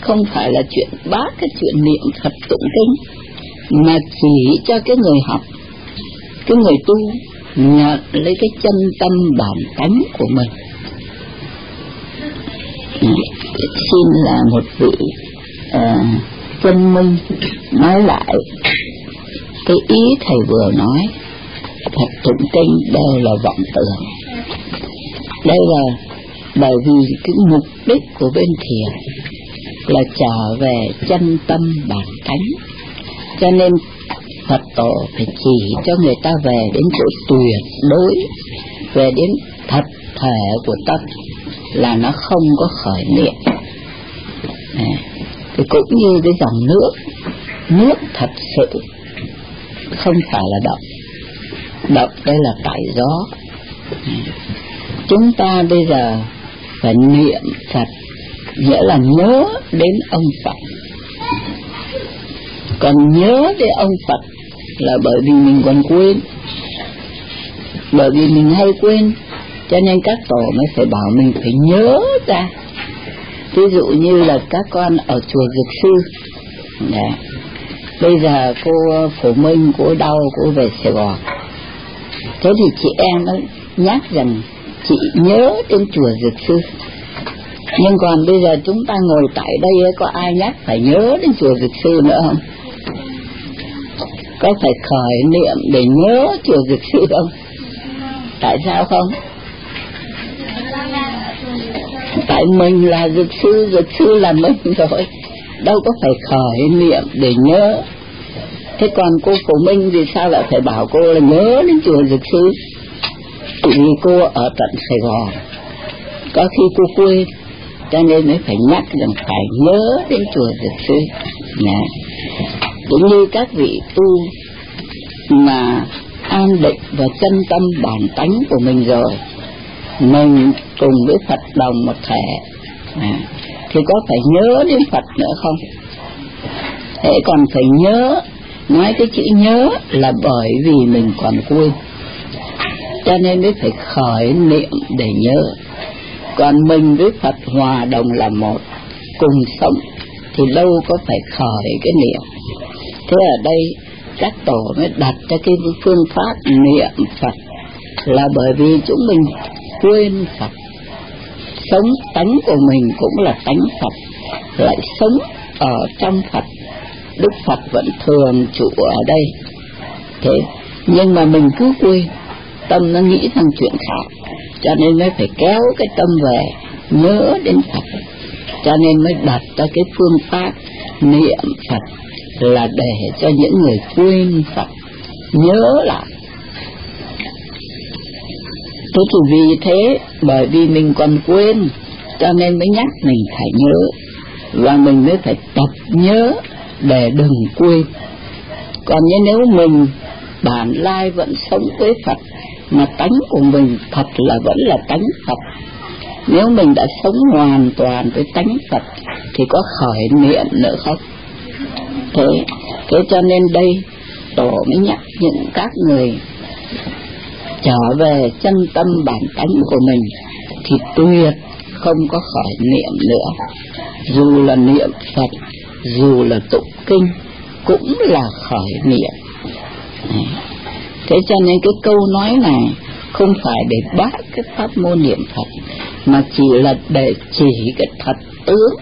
không phải là chuyện bác cái chuyện niệm thật tụng kinh mà chỉ cho cái người học cái người tu nhận lấy cái chân tâm bản tánh của mình. Xin là một vị uh, chân minh nói lại cái ý thầy vừa nói. Thật tụng kinh đều là vọng tưởng. Đây là bởi vì cái mục đích của bên thiền là trở về chân tâm bản tánh cho nên Phật tổ phải chỉ cho người ta về đến chỗ tuyệt đối, về đến thật thể của tâm là nó không có khởi niệm. À, thì cũng như cái dòng nước nước thật sự không phải là động. Động đây là tại gió. À, chúng ta bây giờ và niệm Phật. Nghĩa là nhớ đến ông Phật. Còn nhớ đến ông Phật là bởi vì mình còn quên. Bởi vì mình hay quên, cho nên các tổ mới phải bảo mình phải nhớ ra. Ví dụ như là các con ở chùa Dược Sư. Đấy. bây giờ cô Phổ Minh cô đau, cô về Sài Gòn. Thế thì chị em nó nhắc rằng chị nhớ đến chùa Dược Sư. Nhưng còn bây giờ chúng ta ngồi tại đây có ai nhắc phải nhớ đến chùa Dược Sư nữa không? Có phải khởi niệm để nhớ chùa Dược Sư không? Tại sao không? Tại mình là dược sư dược sư là mình rồi. Đâu có phải khởi niệm để nhớ. Thế còn cô phổ minh thì sao lại phải bảo cô là nhớ đến chùa dược sư? Vì cô ở tận sài gòn. Có khi cô quên cho nên mới phải nhắc rằng phải nhớ đến chùa dược sư. Nha. cũng như các vị tu mà an định và chân tâm bản tánh của mình rồi mình cùng với Phật đồng một thể. À, thì có phải nhớ đến Phật nữa không? Thế còn phải nhớ nói cái chữ nhớ là bởi vì mình còn quên cho nên mới phải khởi niệm để nhớ. Còn mình với Phật hòa đồng là một, cùng sống thì đâu có phải khởi cái niệm. Thế ở đây các tổ mới đặt cho cái phương pháp niệm Phật là bởi vì chúng mình quên Phật. Sống tánh của mình cũng là tánh Phật, lại sống ở trong Phật. Đức Phật vẫn thường trụ ở đây. Thế nhưng mà mình cứ quên tâm nó nghĩ sang chuyện khác. Cho nên mới phải kéo cái tâm về, nhớ đến Phật. Cho nên mới đặt ra cái phương pháp niệm Phật là để cho những người quên Phật nhớ lại. Thế thì vì thế, bởi vì mình còn quên, cho nên mới nhắc mình phải nhớ. Và mình mới phải tập nhớ để đừng quên. Còn như nếu mình bản lai vẫn sống với Phật mà tánh của mình thật là vẫn là tánh Phật. Nếu mình đã sống hoàn toàn với tánh Phật, thì có khởi niệm nữa không? Thế thế cho nên đây, tổ mới nhắc những các người, trở về chân tâm bản tánh của mình, thì tuyệt không có khởi niệm nữa. Dù là niệm Phật, dù là tụng kinh, cũng là khởi niệm thế cho nên cái câu nói này không phải để bác cái pháp môn niệm Phật, mà chỉ là để chỉ cái thật tướng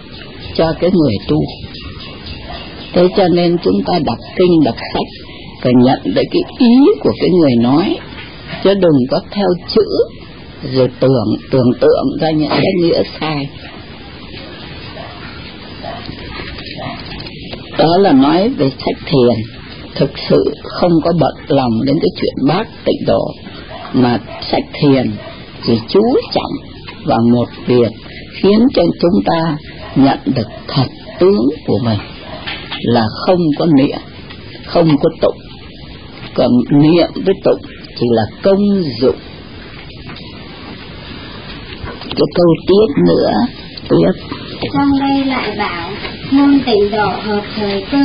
cho cái người tu. Thế cho nên chúng ta đọc kinh, đọc sách phải nhận được cái ý của cái người nói, chứ đừng có theo chữ rồi tưởng tưởng tượng ra những cái nghĩa sai. Đó là nói về sách thiền thực sự không có bận lòng đến cái chuyện bác tịnh độ, mà sách thiền chỉ chú trọng vào một việc khiến cho chúng ta nhận được thật tướng của mình, là không có niệm, không có tụng. Còn niệm với tụng chỉ là công dụng. Cái câu tiếp nữa, tiếp. Trong đây lại bảo môn tịnh độ hợp thời cơ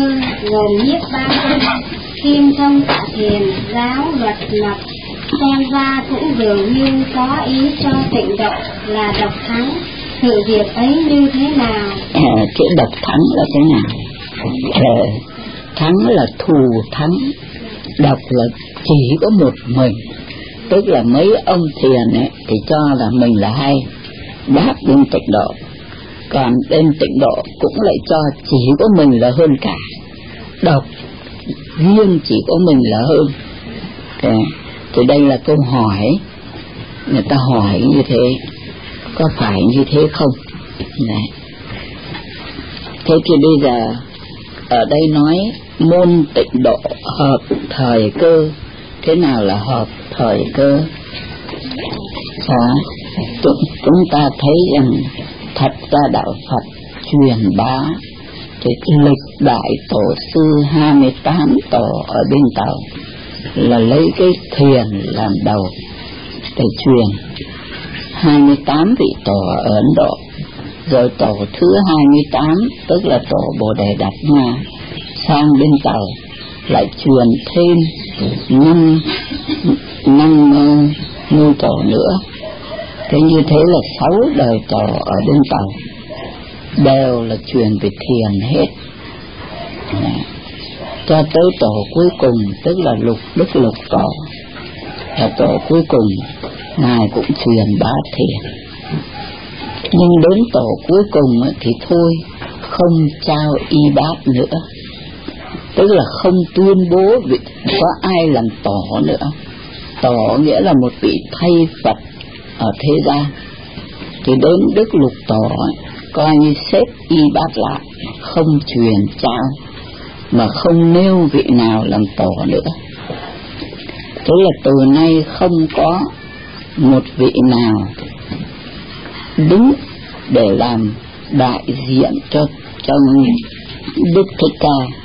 gồm nhiếp ba công kim thông tạ thiền giáo luật lập xem ra cũng dường như có ý cho tịnh độ là độc thắng. Sự việc ấy như thế nào? À, chữ độc thắng là thế nào? À, thắng là thù thắng độc là chỉ có một mình. Tức là mấy ông thiền ấy thì cho là mình là hay. Đáp đúng tịnh độ còn bên tịnh độ cũng lại cho chỉ có mình là hơn cả. Độc riêng chỉ có mình là hơn. Thì, thì đây là câu hỏi. Người ta hỏi như thế có phải như thế không? Đấy. thế thì bây giờ ở đây nói môn tịnh độ hợp thời cơ. Thế nào là hợp thời cơ? Dạ, chúng, chúng ta thấy rằng thật ra đạo Phật truyền bá thì lịch đại tổ sư 28 tổ ở bên tàu là lấy cái thiền làm đầu để truyền. 28 vị tổ ở Ấn Độ, rồi tổ thứ 28 tức là tổ Bồ Đề Đạt Ma, sang bên tàu lại truyền thêm năm năm ngôi tổ nữa thế như thế là sáu đời tổ ở bên tàu đều là truyền về thiền hết. Cho tới tổ cuối cùng, tức là lục đức lục tổ. Là tổ cuối cùng, ngài cũng truyền bá thiền. Nhưng đến tổ cuối cùng thì thôi, không trao y bát nữa. Tức là không tuyên bố vị có ai làm tổ nữa. Tổ nghĩa là một vị thay phật ở thế gian. Thì đến đức lục tổ coi như xếp y bát lại không truyền trao, mà không nêu vị nào làm tổ nữa. Tức là từ nay không có một vị nào đứng để làm đại diện cho cho đức thích ca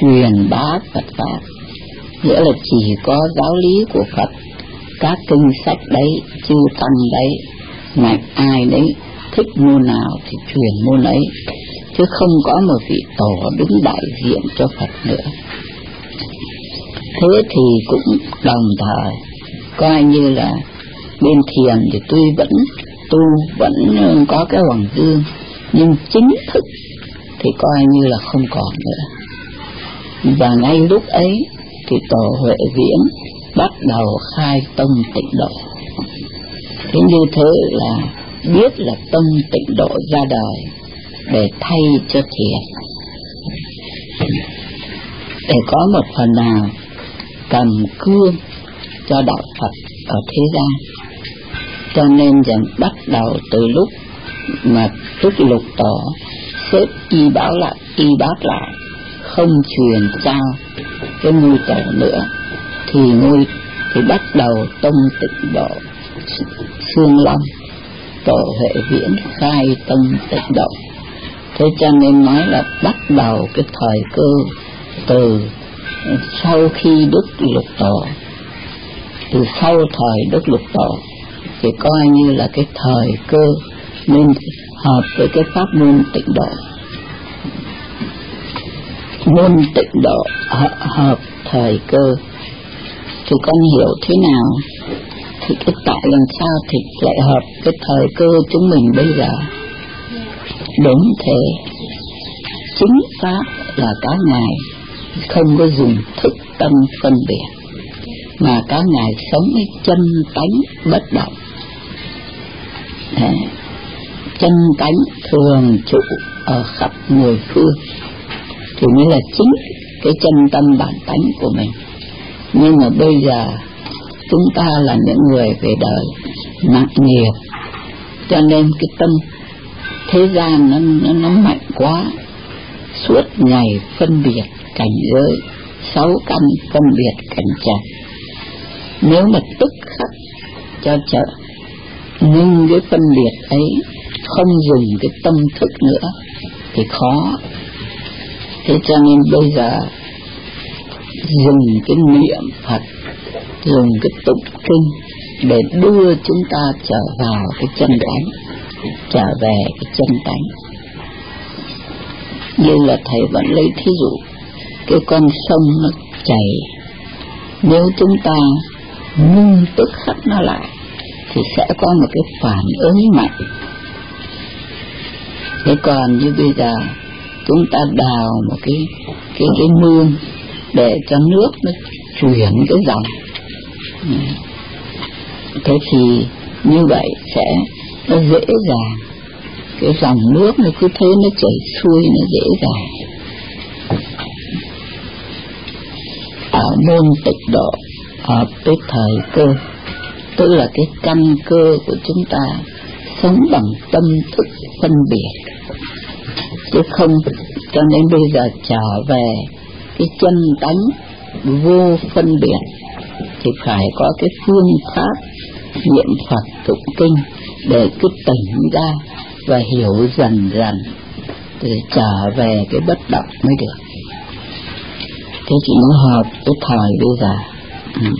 truyền bá phật pháp. Nghĩa là chỉ có giáo lý của phật các kinh sách đấy, chư tăng đấy mạnh ai đấy, thích môn nào thì truyền môn ấy. Chứ không có một vị tổ đứng đại diện cho phật nữa. Thế thì cũng đồng thời, coi như là bên thiền thì tuy vẫn tu, vẫn ờ, có cái hoàng dương, nhưng chính thức thì coi như là không còn nữa. Và ngay lúc ấy thì tổ huệ viễn bắt đầu khai tông tịnh độ. Thế như thế là biết là tông tịnh độ ra đời để thay cho thiền. Để có một phần nào cầm cương cho đạo Phật ở thế gian. Cho nên rằng bắt đầu từ lúc mà tức lục tổ, xếp y báo lại, y bát lại, không truyền trao cái ngôi tổ nữa thì nguy thì bắt đầu tông tịnh độ xương long, tổ hệ viễn khai tông tịnh độ. Thế cho nên nói là bắt đầu cái thời cơ từ sau khi đức lục tổ, từ sau thời đức lục tổ, thì coi như là cái thời cơ nên hợp với cái pháp môn tịnh độ. Môn tịnh độ hợp thời cơ thì con hiểu thế nào? Thì cái tại làm sao thì lại hợp cái thời cơ chúng mình bây giờ? Đúng thế. Chính pháp là các ngài, không có dùng thức tâm phân biệt, mà các ngài sống với chân tánh bất động. Chân tánh thường trụ ở khắp mười phương, thì mới là chính cái chân tâm bản tánh của mình nhưng mà bây giờ chúng ta là những người về đời nặng nghiệp. Cho nên cái tâm thế gian nó, nó, nó mạnh quá. Suốt ngày phân biệt cảnh giới sáu căn phân biệt cảnh trần. Nếu mà tức khắc cho chợ nhưng cái phân biệt ấy không dùng cái tâm thức nữa thì khó. Thế cho nên bây giờ dùng cái niệm Phật, dùng cái tụng kinh để đưa chúng ta trở vào cái chân tánh trở về cái chân tánh. Như là thầy vẫn lấy thí dụ, cái con sông nó chảy, nếu chúng ta ngưng tức khắc nó lại, thì sẽ có một cái phản ứng mạnh. Thế còn như bây giờ, chúng ta đào một cái cái cái mương để cho nước nó chuyển cái dòng. Ừ. Thế thì như vậy sẽ nó dễ dàng. Cái dòng nước nó cứ thế nó chảy xuôi, nó dễ dàng. Ở môn tịch độ, ở cái thời cơ, tức là cái căn cơ của chúng ta sống bằng tâm thức phân biệt. Chứ không, cho nên bây giờ trở về cái chân tánh vô phân biệt, thì phải có cái phương pháp niệm Phật tụng kinh để cứ tỉnh ra và hiểu dần dần để trở về cái bất động mới được. Thế chị nó hợp với thời bây giờ. Ừ.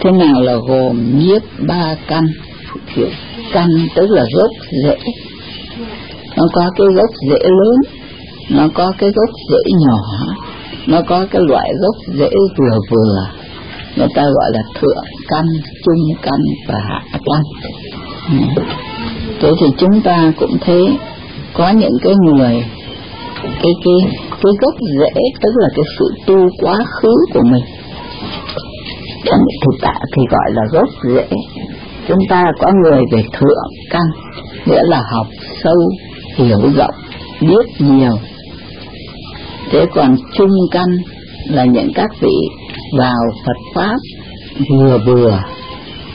thế nào là gồm nhiếp ba căn? Căn tức là gốc rễ. Nó có cái gốc rễ lớn, nó có cái gốc rễ nhỏ nó có cái loại gốc rễ vừa vừa. Người ta gọi là thượng căn, trung căn và hạ căn. Ừ. Thế thì chúng ta cũng thế có những cái người, cái cái cái gốc rễ, tức là cái sự tu quá khứ của mình. Trong thực tại thì gọi là gốc rễ. Chúng ta có người về thượng căn, nghĩa là học sâu, hiểu rộng, biết nhiều thế còn trung căn là những các vị vào Phật pháp vừa vừa.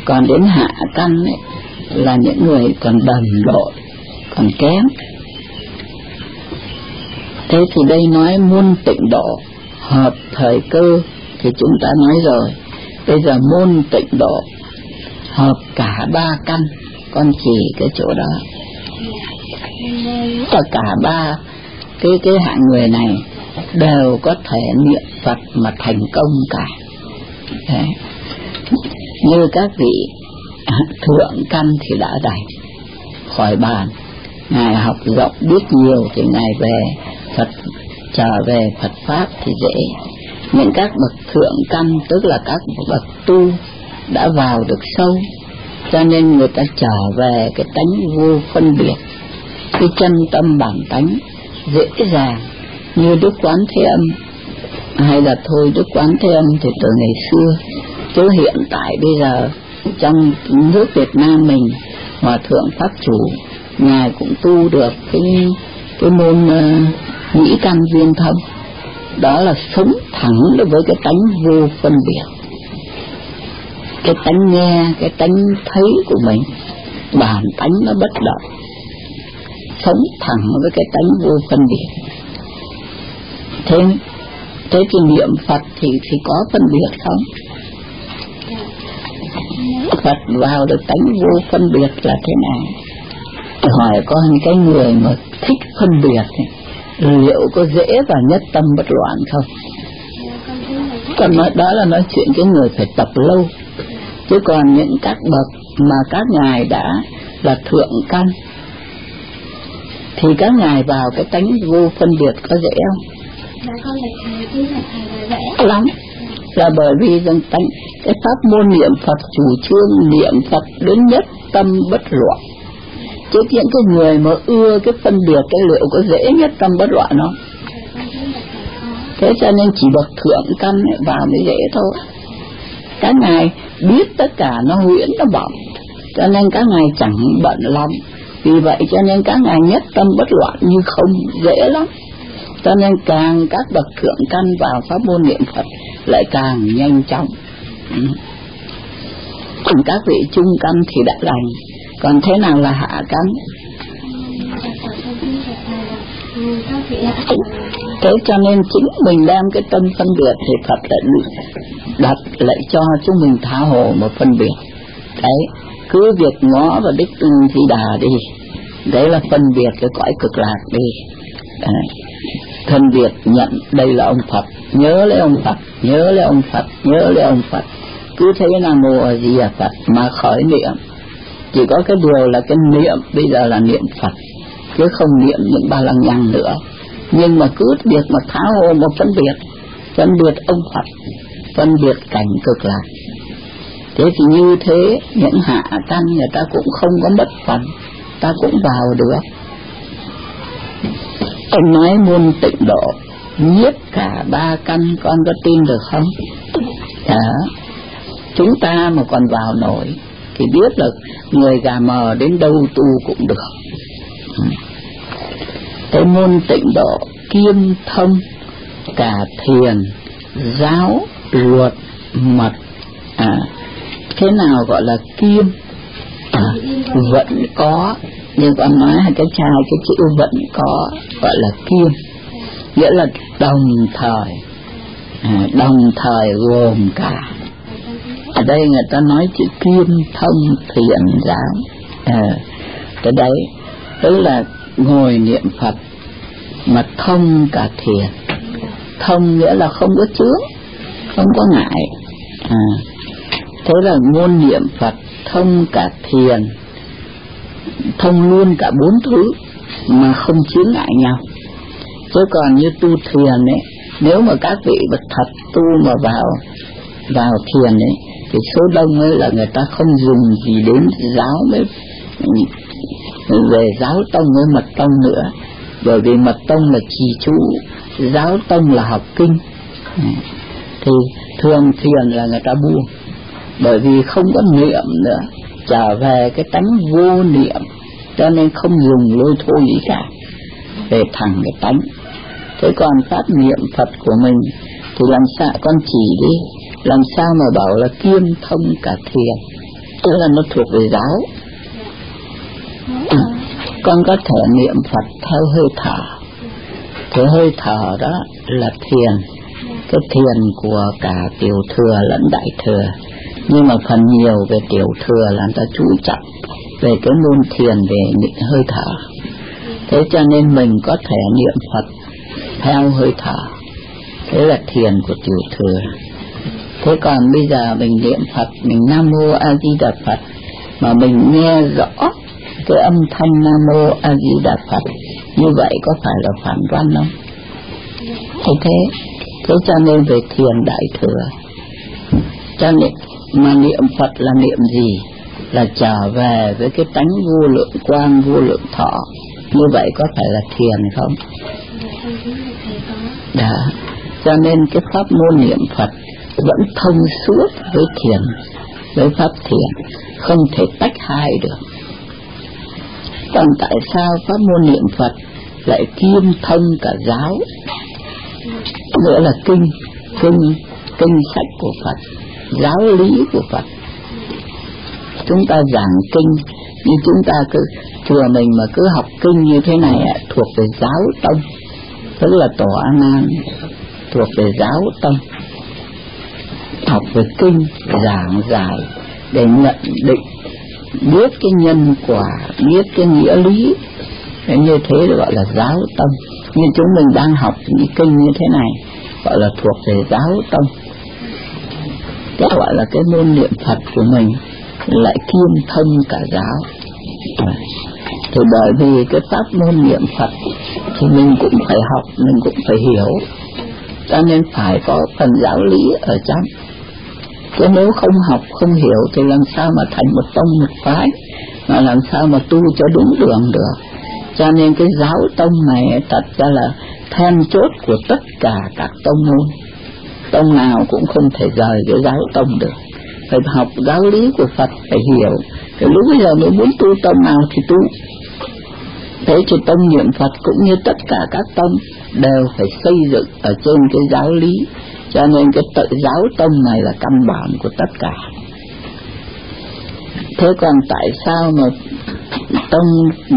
Còn đến hạ căn ấy, là những người còn đần độn còn kém. Thế thì đây nói môn tịnh độ hợp thời cơ thì chúng ta nói rồi. Bây giờ môn tịnh độ hợp cả ba căn con chỉ cái chỗ đó. Tất cả ba cái cái hạng người này đều có thể niệm Phật mà thành công cả Đấy. như các vị thượng căn thì đã đành khỏi bàn, ngài học rộng biết nhiều thì ngài về Phật, trở về Phật pháp thì dễ những các bậc thượng căn, tức là các bậc tu, đã vào được sâu, cho nên người ta trở về cái tánh vô phân biệt, cái chân tâm bản tánh dễ dàng như Đức Quán Thế Âm hay là thôi Đức Quán Thế Âm thì từ ngày xưa chứ hiện tại bây giờ trong nước Việt Nam mình Hòa Thượng Pháp Chủ Ngài cũng tu được cái cái môn uh, nhĩ căn viên thông. Đó là sống thẳng với cái tánh vô phân biệt. Cái tánh nghe cái tánh thấy của mình bản tánh nó bất động. Sống thẳng với cái tánh vô phân biệt thế thế thì niệm Phật thì thì có phân biệt không? Phật vào được tánh vô phân biệt là thế nào? Hỏi có những cái người mà thích phân biệt liệu có dễ và nhất tâm bất loạn không? Còn nói, đó là nói chuyện cái người phải tập lâu. Chứ còn những các bậc mà các ngài đã là thượng căn, thì các ngài vào cái tánh vô phân biệt có dễ không? Dạ con là thầy là thầy lắm là bởi vì rằng tánh, cái pháp môn niệm Phật, chủ trương niệm Phật đến nhất tâm bất loạn. Chứ những cái người mà ưa cái phân biệt cái liệu có dễ nhất tâm bất loạn không thế cho nên chỉ bậc thượng căn vào mới dễ thôi. Các ngài biết tất cả nó huyễn nó bỏng cho nên các ngài chẳng bận lòng vì vậy cho nên các ngài nhất tâm bất loạn như không, dễ lắm cho nên càng các bậc thượng căn vào pháp môn niệm phật lại càng nhanh chóng. Ừ. Cùng còn các vị trung căn thì đã lành. Còn thế nào là hạ căn? Thế cho nên chính mình đem cái tâm phân biệt thì Phật lại đặt lại cho chúng mình tha hồ một phân biệt. Đấy, cứ việc ngó và đích thì đà đi, đấy là phân biệt cái cõi cực lạc đi. Đấy phân biệt nhận đây là ông Phật. Nhớ lấy ông Phật, nhớ lấy ông Phật, nhớ lấy ông Phật. Cứ thế là mô a di đà Phật mà khởi niệm. Chỉ có cái điều là cái niệm bây giờ là niệm Phật, chứ không niệm những ba lăng nhăng nữa. Nhưng mà cứ việc mà tháo hồ một phân biệt phân biệt ông Phật phân biệt cảnh cực lạc. Thế thì như thế, những hạ căn người ta cũng không có mất phần, ta cũng vào được ông nói môn tịnh độ nhiếp cả ba căn con có tin được không? Đó chúng ta mà còn vào nổi thì biết là người gà mờ đến đâu tu cũng được. Ừ. Cái môn tịnh độ kiêm thông cả thiền giáo luật mật. À thế nào gọi là kiêm? À, vẫn có nhưng con nói hai cái trai cái chữ vẫn có gọi là kiêm nghĩa là đồng thời. À, đồng thời gồm cả. Ở đây người ta nói chữ kiêm thông thiện giáo. À, cái đấy tức là ngồi niệm phật mà thông cả thiền. Thông nghĩa là không có chướng không có ngại. À, thế là ngôn niệm phật thông cả thiền thông luôn cả bốn thứ mà không chướng ngại nhau. Chứ còn như tu thiền ấy, nếu mà các vị bậc thật tu mà vào vào thiền ấy, thì số đông ấy là người ta không dùng gì đến giáo mới về giáo tông với mật tông nữa. Bởi vì mật tông là trì chú, giáo tông là học kinh. Thì thường thiền là người ta buông. Bởi vì không có niệm nữa trở về cái tánh vô niệm cho nên không dùng lôi thôi gì cả về thẳng cái tánh. Thế còn pháp niệm phật của mình thì làm sao con chỉ đi? Làm sao mà bảo là kiêm thông cả thiền? Tức là nó thuộc về giáo. À, con có thể niệm phật theo hơi thở. Cái hơi thở đó là thiền. Cái thiền của cả tiểu thừa lẫn đại thừa nhưng mà phần nhiều về tiểu thừa là người ta chú trọng về cái môn thiền về những hơi thở. Thế cho nên mình có thể niệm phật theo hơi thở. Thế là thiền của tiểu thừa. Thế còn bây giờ mình niệm phật, mình nam mô a di đà phật, mà mình nghe rõ cái âm thanh nam mô a di đà phật, như vậy có phải là phản văn không? Thế thế thế cho nên về thiền đại thừa, cho nên mà niệm Phật là niệm gì? Là trở về với cái tánh vô lượng quang, vô lượng thọ. Như vậy có phải là thiền không? Đã cho nên cái pháp môn niệm Phật vẫn thông suốt với thiền, với pháp thiền. Không thể tách hai được. Còn tại sao pháp môn niệm Phật lại kiêm thông cả giáo? Nữa là kinh kinh kinh sách của Phật giáo lý của Phật. Chúng ta giảng kinh nhưng chúng ta cứ chùa mình mà cứ học kinh như thế này thuộc về giáo tông. Tức là tọa an, thuộc về giáo tâm học về kinh giảng giải để nhận định biết cái nhân quả biết cái nghĩa lý. Thế như thế gọi là giáo tâm Như chúng mình đang học những kinh như thế này gọi là thuộc về giáo tâm cái gọi là cái môn niệm phật của mình, lại kiêm thông cả giáo. Thì bởi vì cái pháp môn niệm phật thì mình cũng phải học, mình cũng phải hiểu. Cho nên phải có phần giáo lý ở trong. Chứ nếu không học, không hiểu thì làm sao mà thành một tông một phái, mà làm sao mà tu cho đúng đường được. Cho nên cái giáo tông này thật ra là then chốt của tất cả các tông môn tông nào cũng không thể rời cái giáo tông được. Phải học giáo lý của Phật, phải hiểu. Cái lúc bây giờ mới muốn tu tông nào thì tu. Thế thì tông niệm Phật cũng như tất cả các tông đều phải xây dựng ở trên cái giáo lý. Cho nên cái tự giáo tông này là căn bản của tất cả. Thế còn tại sao mà tông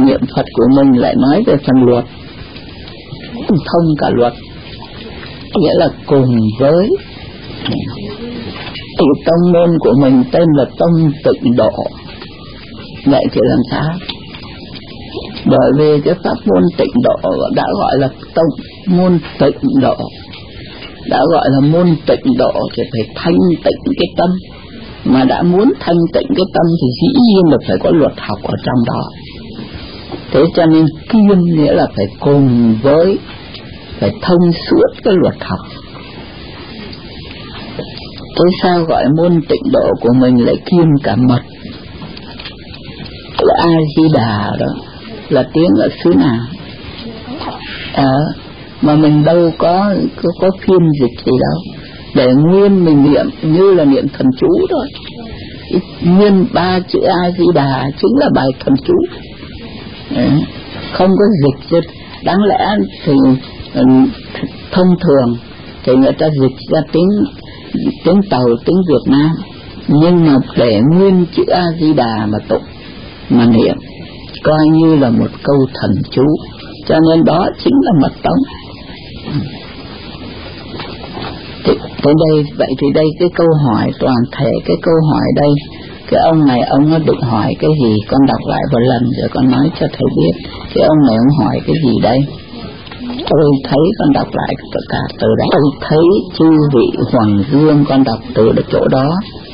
niệm Phật của mình lại nói về phần luật? Thông cả luật nghĩa là cùng với thì tông môn của mình, tên là tông tịnh độ. Vậy thì làm sao? Bởi vì cái pháp môn tịnh độ đã gọi là tông môn tịnh độ. Đã gọi là môn tịnh độ thì phải thanh tịnh cái tâm. Mà đã muốn thanh tịnh cái tâm thì dĩ nhiên là phải có luật học ở trong đó. Thế cho nên kiêm nghĩa là phải cùng với phải thông suốt cái luật học. Thế sao gọi môn tịnh độ của mình lại kiêm cả mật? Là a di đà đó là tiếng ở xứ nào? À, mà mình đâu có có, có phiên dịch gì đâu. Để nguyên mình niệm như là niệm thần chú thôi. Nguyên ba chữ a di đà chính là bài thần chú. À, không có dịch. Chứ. đáng lẽ thì thông thường thì người ta dịch ra tiếng tiếng tàu tiếng việt nam. Nhưng mà để nguyên chữ a di đà mà tụng mà niệm coi như là một câu thần chú. Cho nên đó chính là mật tống thì, tới đây vậy thì đây cái câu hỏi toàn thể cái câu hỏi đây. Cái ông này ông nó định hỏi cái gì? Con đọc lại một lần rồi con nói cho thầy biết. Cái ông này ông hỏi cái gì đây? Tôi thấy con đọc lại tất cả từ đấy tôi thấy chư vị hoàng dương con đọc từ được chỗ đó.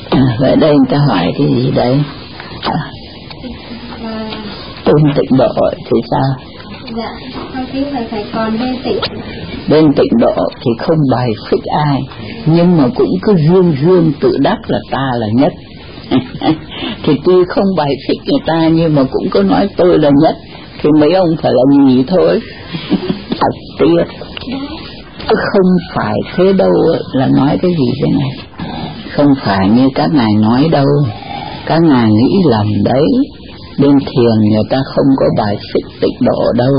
À, vậy đây người ta hỏi cái gì đây à, tôn tịnh độ thì sao? Dạ con kính thầy thầy còn bên tịnh. Bên tịnh độ thì không bài xích ai nhưng mà cũng cứ dương dương tự đắc là ta là nhất. Thì tuy không bài xích người ta nhưng mà cũng có nói tôi là nhất thì mấy ông phải là nhì thôi. Thật tiếc. Không phải thế đâu là nói cái gì thế này? Không phải như các ngài nói đâu. Các ngài nghĩ lầm đấy. Bên thiền người ta không có bài xích tịnh độ đâu.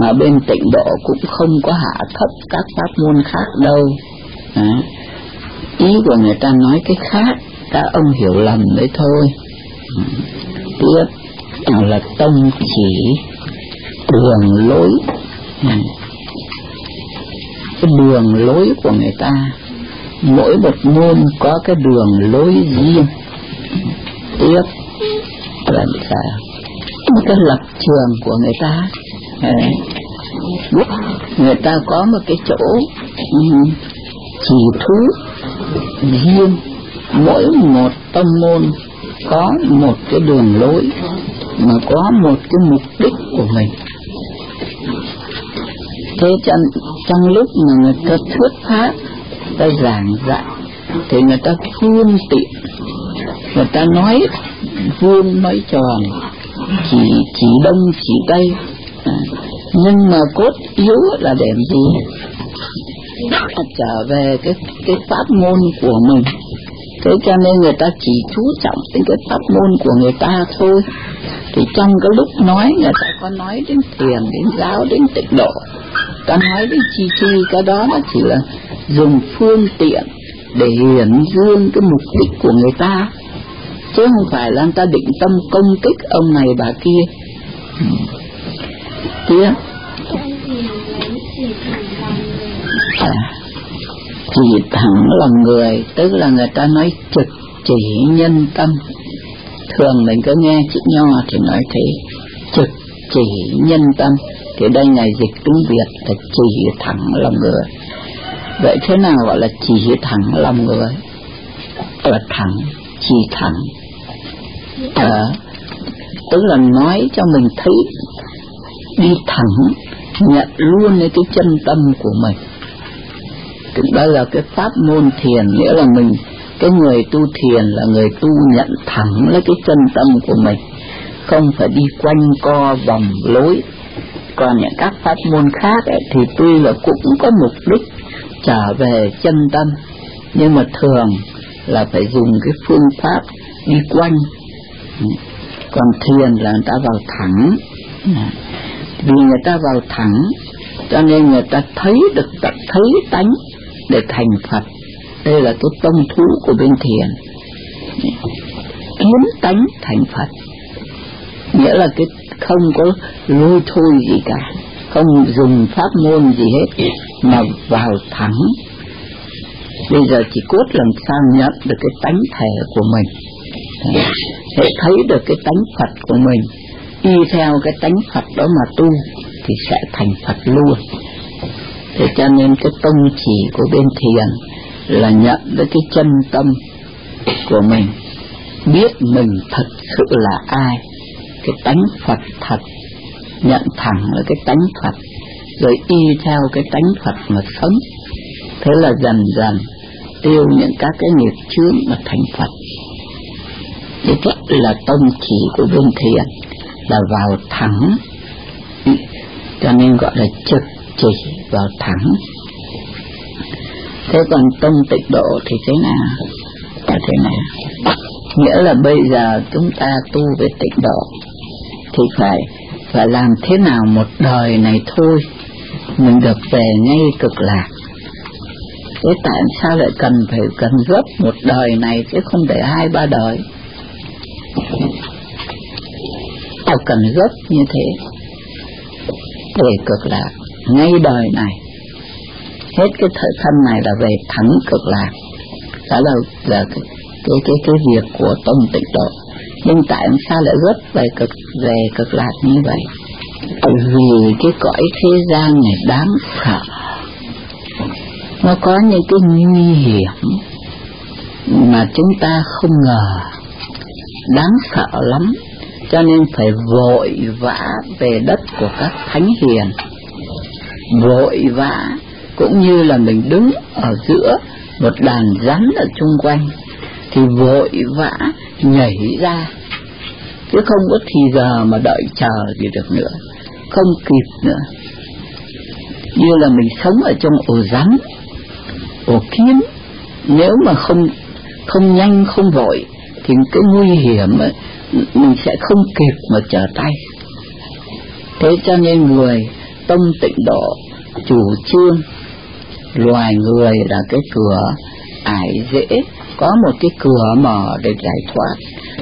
Mà bên tịnh độ cũng không có hạ thấp các pháp môn khác đâu. À, ý của người ta nói cái khác. Các ông hiểu lầm đấy thôi. Tiếp là tông chỉ đường lối. Ừ. Cái đường lối của người ta, mỗi một môn có cái đường lối riêng. Tiếp là sao? Cái lập trường của người ta. Ừ. Người ta có một cái chỗ ừ, chỉ thú riêng. Mỗi một tâm môn có một cái đường lối mà có một cái mục đích của mình. Thế trong, trong lúc mà người ta thuyết pháp ta giảng dạy thì người ta phương tiện. Người ta nói vuông nói tròn chỉ chỉ đông chỉ tây. À, nhưng mà cốt yếu là để gì? Trở về cái cái pháp môn của mình thế cho nên người ta chỉ chú trọng đến cái pháp môn của người ta thôi. Thì trong cái lúc nói người ta có nói đến thiền đến giáo đến tịnh độ. Ta nói đến chi chi cái đó nó chỉ là dùng phương tiện để hiển dương cái mục đích của người ta. Chứ không phải là người ta định tâm công kích ông này bà kia. Tiếp chỉ thẳng lòng người tức là người ta nói trực chỉ nhân tâm. Thường mình cứ nghe chữ nho thì nói thế trực chỉ nhân tâm. Thì đây ngài dịch tiếng việt là chỉ thẳng lòng người. Vậy thế nào gọi là chỉ thẳng lòng người? Là thẳng chỉ thẳng. À, tức là nói cho mình thấy đi thẳng nhận luôn cái chân tâm của mình đó là cái pháp môn thiền nghĩa là mình cái người tu thiền là người tu nhận thẳng lấy cái chân tâm của mình. Không phải đi quanh co vòng lối. Còn những các pháp môn khác ấy, thì tuy là cũng có mục đích trở về chân tâm nhưng mà thường là phải dùng cái phương pháp đi quanh. Còn thiền là người ta vào thẳng. Vì người ta vào thẳng cho nên người ta thấy được tận thấy tánh để thành Phật. Đây là cái tông thú của bên thiền. Kiến tánh thành Phật, nghĩa là cái không có lôi thôi gì cả, không dùng pháp môn gì hết, mà vào thẳng. Bây giờ chỉ cốt làm sao nhận được cái tánh thể của mình, để thấy được cái tánh Phật của mình. Y theo cái tánh Phật đó mà tu, thì sẽ thành Phật luôn thế cho nên cái tông chỉ của bên thiền là nhận với cái chân tâm của mình, biết mình thật sự là ai, cái tánh Phật thật, nhận thẳng là cái tánh Phật, rồi y theo cái tánh Phật mà sống. Thế là dần dần tiêu những các cái nghiệp chướng mà thành Phật. Thế đó là tông chỉ của bên thiền là vào thẳng. Cho nên gọi là trực chỉ vào thẳng. Thế còn tông tịnh độ thì thế nào? Là thế nào? Nghĩa là bây giờ chúng ta tu về tịnh độ thì phải phải làm thế nào một đời này thôi? Mình được về ngay cực lạc. Thế tại sao lại cần phải cần gấp một đời này chứ không để hai ba đời? Tao cần gấp như thế về cực lạc ngay đời này hết cái thời thân này là về thẳng cực lạc. Đó là là cái cái cái, cái việc của tâm tịnh độ. Nhưng tại sao lại gấp về cực về cực lạc như vậy? Vì cái cõi thế gian này đáng sợ. Nó có những cái nguy hiểm mà chúng ta không ngờ. Đáng sợ lắm. Cho nên phải vội vã về đất của các thánh hiền vội vã cũng như là mình đứng ở giữa một đàn rắn ở chung quanh thì vội vã nhảy ra. Chứ không có thì giờ mà đợi chờ gì được nữa không kịp nữa. Như là mình sống ở trong ổ rắn ổ kiến. Nếu mà không không nhanh không vội thì cái nguy hiểm ấy, mình sẽ không kịp mà trở tay. Thế cho nên người tông tịnh độ, chủ trương. Loài người là cái cửa ải dễ, có một cái cửa mở để giải thoát,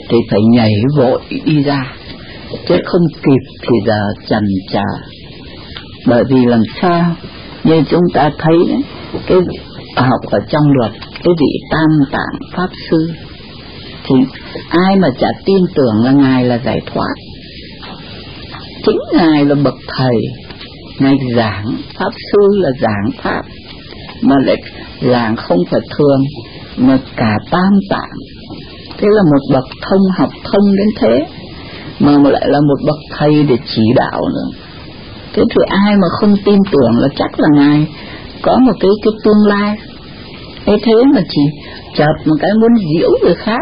thì phải nhảy vội đi ra, chứ không kịp thì giờ chần chờ bởi vì làm sao, như chúng ta thấy, cái học ở trong luật, cái vị tam tạng pháp sư, thì ai mà chả tin tưởng là ngài là giải thoát? Chính ngài là bậc thầy ngài giảng pháp sư là giảng pháp, mà lại giảng không phải thường, mà cả tam tạng. Thế là một bậc thông học thông đến thế, mà mà lại là một bậc thầy để chỉ đạo nữa. Thế thì ai mà không tin tưởng là chắc là ngài có một cái cái tương lai. Thế thế mà chỉ chợt một cái muốn diễu người khác,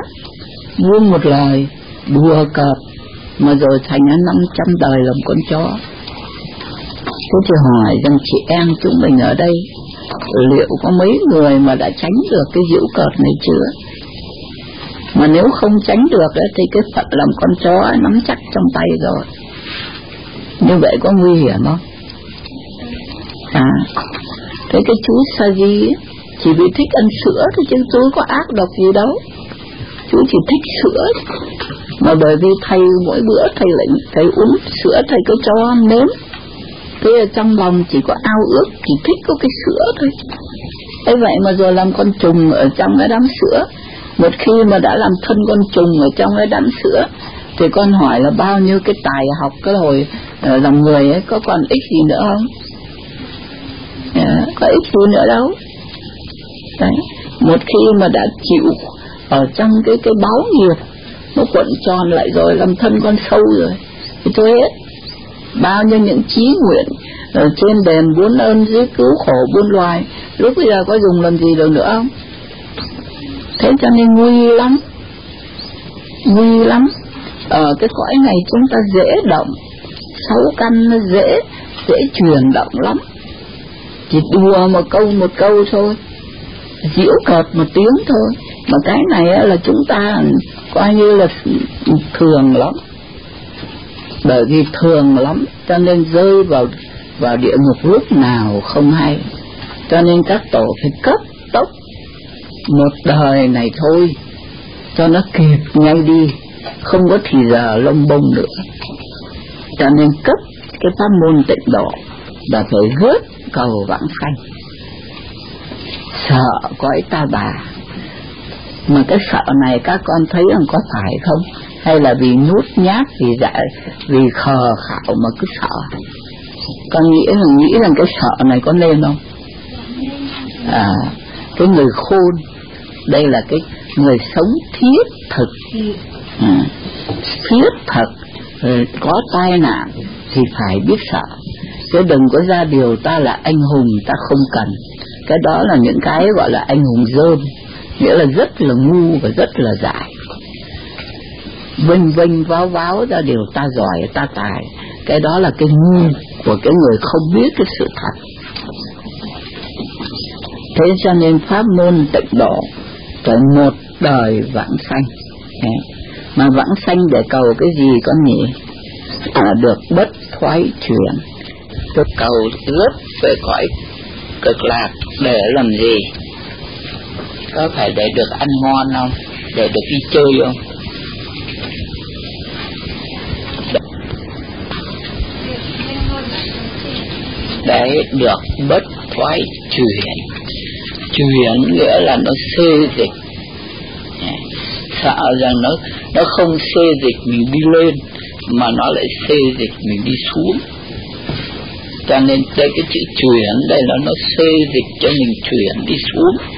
buông một lời, đùa cợt mà rồi thành ra năm trăm đời làm con chó thế thì hỏi rằng, chị em chúng mình ở đây, liệu có mấy người mà đã tránh được cái diễu cợt này chưa? Mà nếu không tránh được thì cái phận làm con chó nắm chắc trong tay rồi. Như vậy có nguy hiểm không? À thế cái chú sa di chỉ vì thích ăn sữa thôi chứ chú có ác độc gì đâu. Chú chỉ thích sữa. Mà bởi vì thầy mỗi bữa thầy lại thầy uống sữa thầy cứ cho nếm thế ở trong lòng chỉ có ao ước chỉ thích có cái sữa thôi. Thế vậy mà rồi làm con trùng ở trong cái đám sữa. Một khi mà đã làm thân con trùng ở trong cái đám sữa thì con hỏi là bao nhiêu cái tài học cái hồi ờ, uh, làm người ấy có còn ích gì nữa không? À, có ích gì nữa đâu. Đấy một khi mà đã chịu ở trong cái cái báo nghiệp nó cuộn tròn lại rồi làm thân con sâu rồi thì thôi hết bao nhiêu những chí nguyện ở trên đền bốn ơn, dưới cứu khổ, buôn loài. Lúc bây giờ có dùng làm gì được nữa không? Thế cho nên nguy lắm. Nguy lắm. Ở cái cõi này chúng ta dễ động. Sáu căn nó dễ dễ chuyển động lắm. Chỉ đùa một câu một câu thôi. Diễu cợt một tiếng thôi. Mà cái này là chúng ta coi như là thường lắm bởi vì thường lắm, cho nên rơi vào vào địa ngục lúc nào không hay. Cho nên các tổ phải cấp tốc một đời này thôi, cho nó kịp ngay đi, không có thì giờ lông bông nữa. Cho nên cấp cái pháp môn tịnh độ là phải vớt cầu vãng sanh. Sợ cõi ta bà. Mà cái sợ này các con thấy rằng có phải không? Hay là vì nhút nhát vì dạ vì khờ khạo mà cứ sợ. Con nghĩ là nghĩ rằng cái sợ này có nên không? À cái người khôn đây là cái người sống thiết thực. À, thiết thực ừ, có tai nạn thì phải biết sợ. Chứ đừng có ra điều ta là anh hùng ta không cần. Cái đó là những cái gọi là anh hùng dơm nghĩa là rất là ngu và rất là dại vinh vinh váo váo ra điều ta giỏi ta tài. Cái đó là cái ngu của cái người không biết cái sự thật. Thế cho nên pháp môn tịnh độ phải một đời vãng sanh. Mà vãng sanh để cầu cái gì con nhỉ? À, được bất thoái chuyển. Tôi cầu rất về cõi cực lạc để làm gì? Có phải để được ăn ngon không? Để được đi chơi không? Để được bất thoái chuyển chuyển nghĩa là nó xê dịch. Sợ rằng nó nó không xê dịch mình đi lên, mà nó lại xê dịch mình đi xuống. Cho nên đây cái chữ chuyển đây là nó xê dịch cho mình chuyển đi xuống.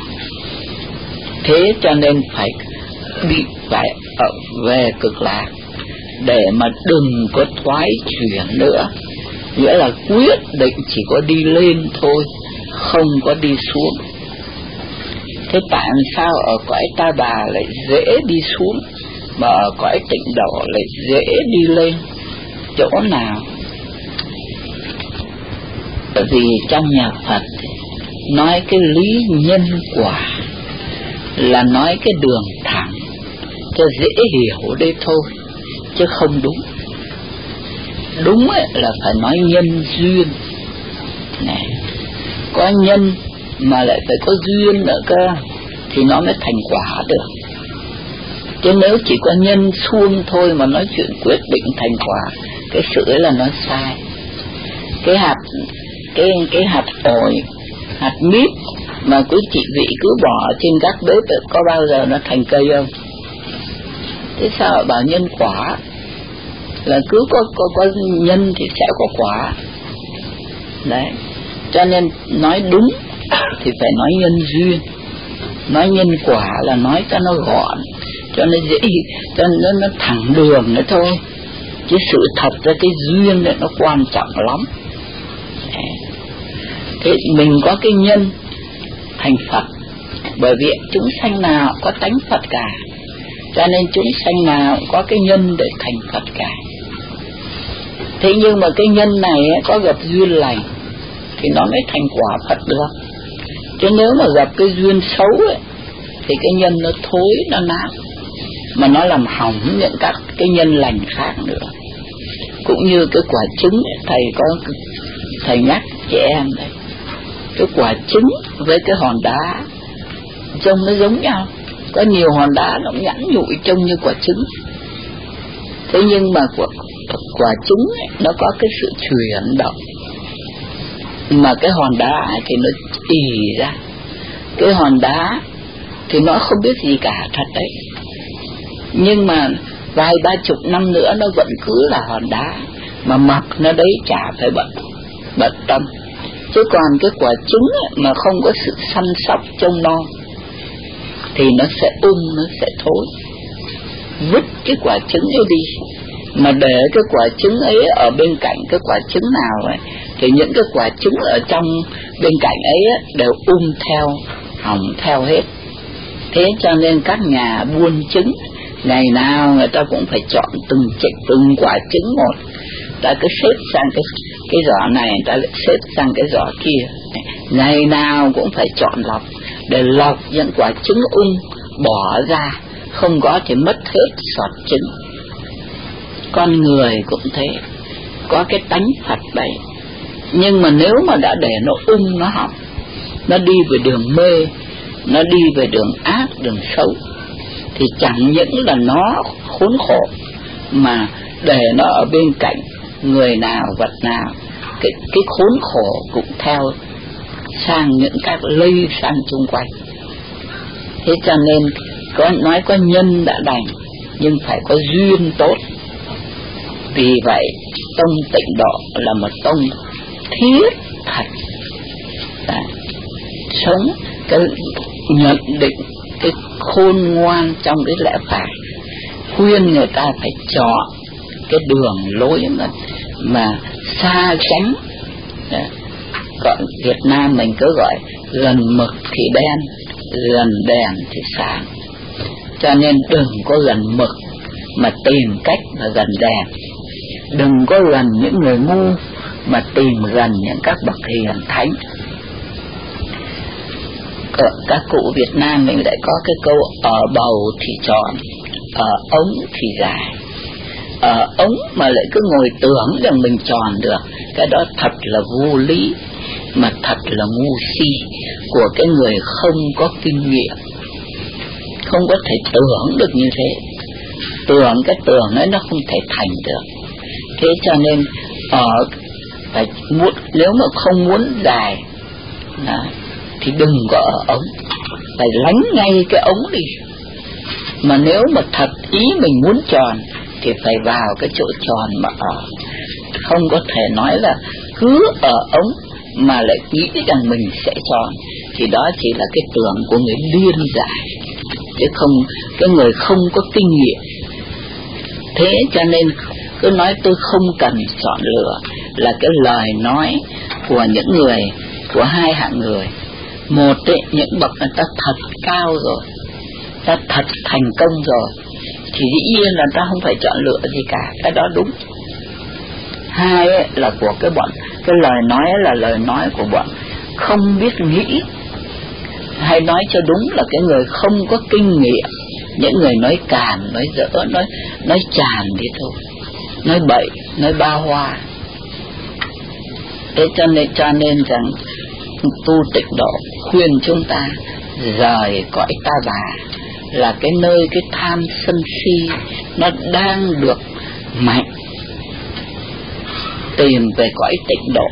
Thế cho nên phải đi phải ở về cực lạc để mà đừng có thoái chuyển nữa nghĩa là quyết định chỉ có đi lên thôi, không có đi xuống. Thế tại sao ở cõi ta bà lại dễ đi xuống, mà ở cõi tịnh độ lại dễ đi lên? Chỗ nào? Bởi vì trong nhà Phật nói cái lý nhân quả là nói cái đường thẳng, cho dễ hiểu đây thôi, chứ không đúng đúng ấy, là phải nói nhân duyên. Này, có nhân mà lại phải có duyên nữa cơ, thì nó mới thành quả được. Chứ nếu chỉ có nhân suông thôi mà nói chuyện quyết định thành quả, cái sự ấy là nó sai. Cái hạt, cái cái hạt ổi, hạt mít mà quý chị vị cứ bỏ trên các bếp có bao giờ nó thành cây không? Thế sao bảo nhân quả? Là cứ có có có nhân thì sẽ có quả. Đấy. Cho nên nói đúng thì phải nói nhân duyên. Nói nhân quả là nói cho nó gọn, cho nó dễ, cho nó nó thẳng đường nữa thôi. Chứ sự thật ra cái duyên này nó quan trọng lắm. Thế mình có cái nhân thành Phật, bởi vì chúng sanh nào có tánh Phật cả. Cho nên chúng sanh nào có cái nhân để thành Phật cả thế nhưng mà cái nhân này có gặp duyên lành thì nó mới thành quả Phật được. Chứ nếu mà gặp cái duyên xấu ấy, thì cái nhân nó thối nó nát. Mà nó làm hỏng những các cái nhân lành khác nữa. Cũng như cái quả trứng thầy có thầy nhắc trẻ em đấy. Cái quả trứng với cái hòn đá trông nó giống nhau. Có nhiều hòn đá nó nhẵn nhụi trông như quả trứng. Thế nhưng mà quả, quả trứng ấy, nó có cái sự chuyển động. Mà cái hòn đá thì nó ì ra. Cái hòn đá thì nó không biết gì cả thật đấy. Nhưng mà vài ba chục năm nữa nó vẫn cứ là hòn đá mà mặc nó đấy chả phải bận bận tâm. Chứ còn cái quả trứng ấy, mà không có sự săn sóc trông non thì nó sẽ ung nó sẽ thối. Vứt cái quả trứng ấy đi mà để cái quả trứng ấy ở bên cạnh cái quả trứng nào ấy, thì những cái quả trứng ở trong bên cạnh ấy đều um theo, hỏng theo hết. Thế cho nên các nhà buôn trứng, ngày nào người ta cũng phải chọn từng chịch từng quả trứng một. Ta cứ xếp sang cái cái giỏ này, ta lại xếp sang cái giỏ kia. Ngày nào cũng phải chọn lọc, để lọc những quả trứng ung bỏ ra, không có thì mất hết sọt trứng con người cũng thế. Có cái tánh Phật đấy nhưng mà nếu mà đã để nó ung nó hỏng nó đi về đường mê, nó đi về đường ác, đường xấu, thì chẳng những là nó khốn khổ, mà để nó ở bên cạnh người nào, vật nào, cái cái khốn khổ cũng theo sang những các lây sang chung quanh. Thế cho nên có, nói có nhân đã đành, nhưng phải có duyên tốt vì vậy, tông tịnh độ là một tông thiết thật. Đã. sống cái nhận định, cái khôn ngoan trong cái lẽ phải, khuyên người ta phải chọn cái đường lối mà mà xa tránh. Dạ. Còn Việt Nam mình cứ gọi gần mực thì đen, gần đèn thì sáng. Cho nên đừng có gần mực mà tìm cách mà gần đèn đừng có gần những người ngu, mà tìm gần những các bậc hiền thánh. Ở các cụ Việt Nam mình lại có cái câu, ở bầu thì tròn ở ống thì dài. Ở ống mà lại cứ ngồi tưởng rằng mình tròn được, cái đó thật là vô lý, mà thật là ngu si của cái người không có kinh nghiệm. Không có thể tưởng được như thế. Tưởng cái tưởng ấy nó không thể thành được thế cho nên ở phải muốn nếu mà không muốn dài à, thì đừng có ở ống. Phải lánh ngay cái ống đi. Mà nếu mà thật ý mình muốn tròn thì phải vào cái chỗ tròn mà ở. Không có thể nói là cứ ở ống mà lại nghĩ rằng mình sẽ tròn. Thì đó chỉ là cái tưởng của người điên dại. Chứ không cái người không có kinh nghiệm. Thế cho nên tôi nói tôi không cần chọn lựa là cái lời nói của những người của hai hạng người. Một ấy, những bậc người ta thật cao rồi ta thật thành công rồi thì dĩ nhiên là ta không phải chọn lựa gì cả cái đó đúng. Hai ấy, là của cái bọn cái lời nói là lời nói của bọn không biết nghĩ hay nói cho đúng là cái người không có kinh nghiệm những người nói càn nói dở nói nói tràn đi thôi nói bậy, nói ba hoa. Thế cho nên cho nên rằng, tu tịch độ khuyên chúng ta, rời cõi ta bà là cái nơi cái tham sân si nó đang được mạnh. Tìm về cõi tịnh độ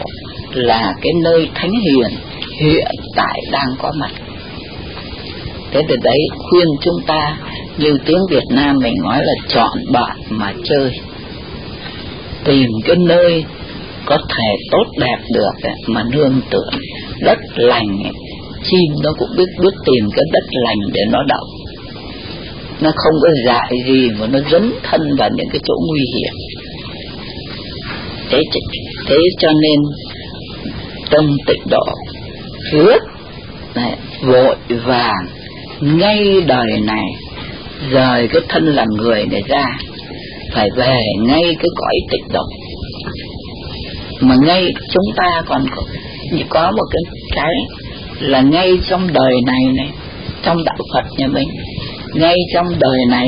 là cái nơi thánh hiền hiện tại đang có mặt. Thế từ đấy, khuyên chúng ta, như tiếng Việt Nam mình nói là chọn bạn mà chơi tìm cái nơi có thể tốt đẹp được mà nương tựa đất lành chim nó cũng biết biết tìm cái đất lành để nó đậu. Nó không có dại gì mà nó dấn thân vào những cái chỗ nguy hiểm. Thế thế cho nên tâm tịnh độ rất này, vội vàng. Ngay đời này rời cái thân làm người này ra phải về ngay cái cõi tịch độ. Mà ngay chúng ta còn có, có một cái cái là ngay trong đời này này trong đạo Phật nhà mình ngay trong đời này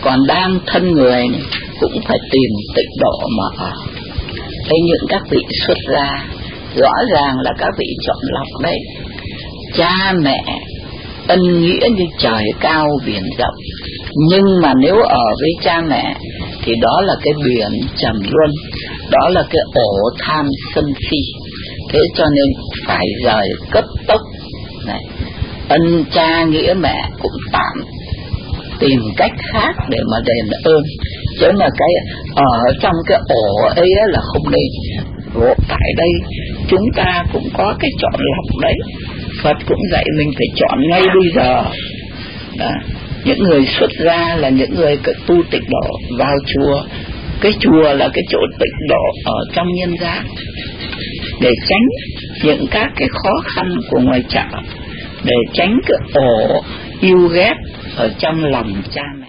còn đang thân người này, cũng phải tìm tịch độ mà ở. Thấy những các vị xuất ra rõ ràng là các vị chọn lọc đấy cha mẹ ân nghĩa như trời cao biển rộng nhưng mà nếu ở với cha mẹ, thì đó là cái biển trầm luân, đó là cái ổ tham sân si. Thế cho nên phải rời cấp tốc. Này, ân cha nghĩa mẹ cũng tạm tìm cách khác để mà đền ơn. Chứ mà cái ở trong cái ổ ấy là không nên. Gộp tại đây, chúng ta cũng có cái chọn lọc đấy. Phật cũng dạy mình phải chọn ngay bây giờ. Đó những người xuất gia là những người tu tịch độ, vào chùa. Cái chùa là cái chỗ tịnh độ ở trong nhân gian. Để tránh những các cái khó khăn của ngoài chợ. Để tránh cái ổ, yêu ghét ở trong lòng cha mẹ.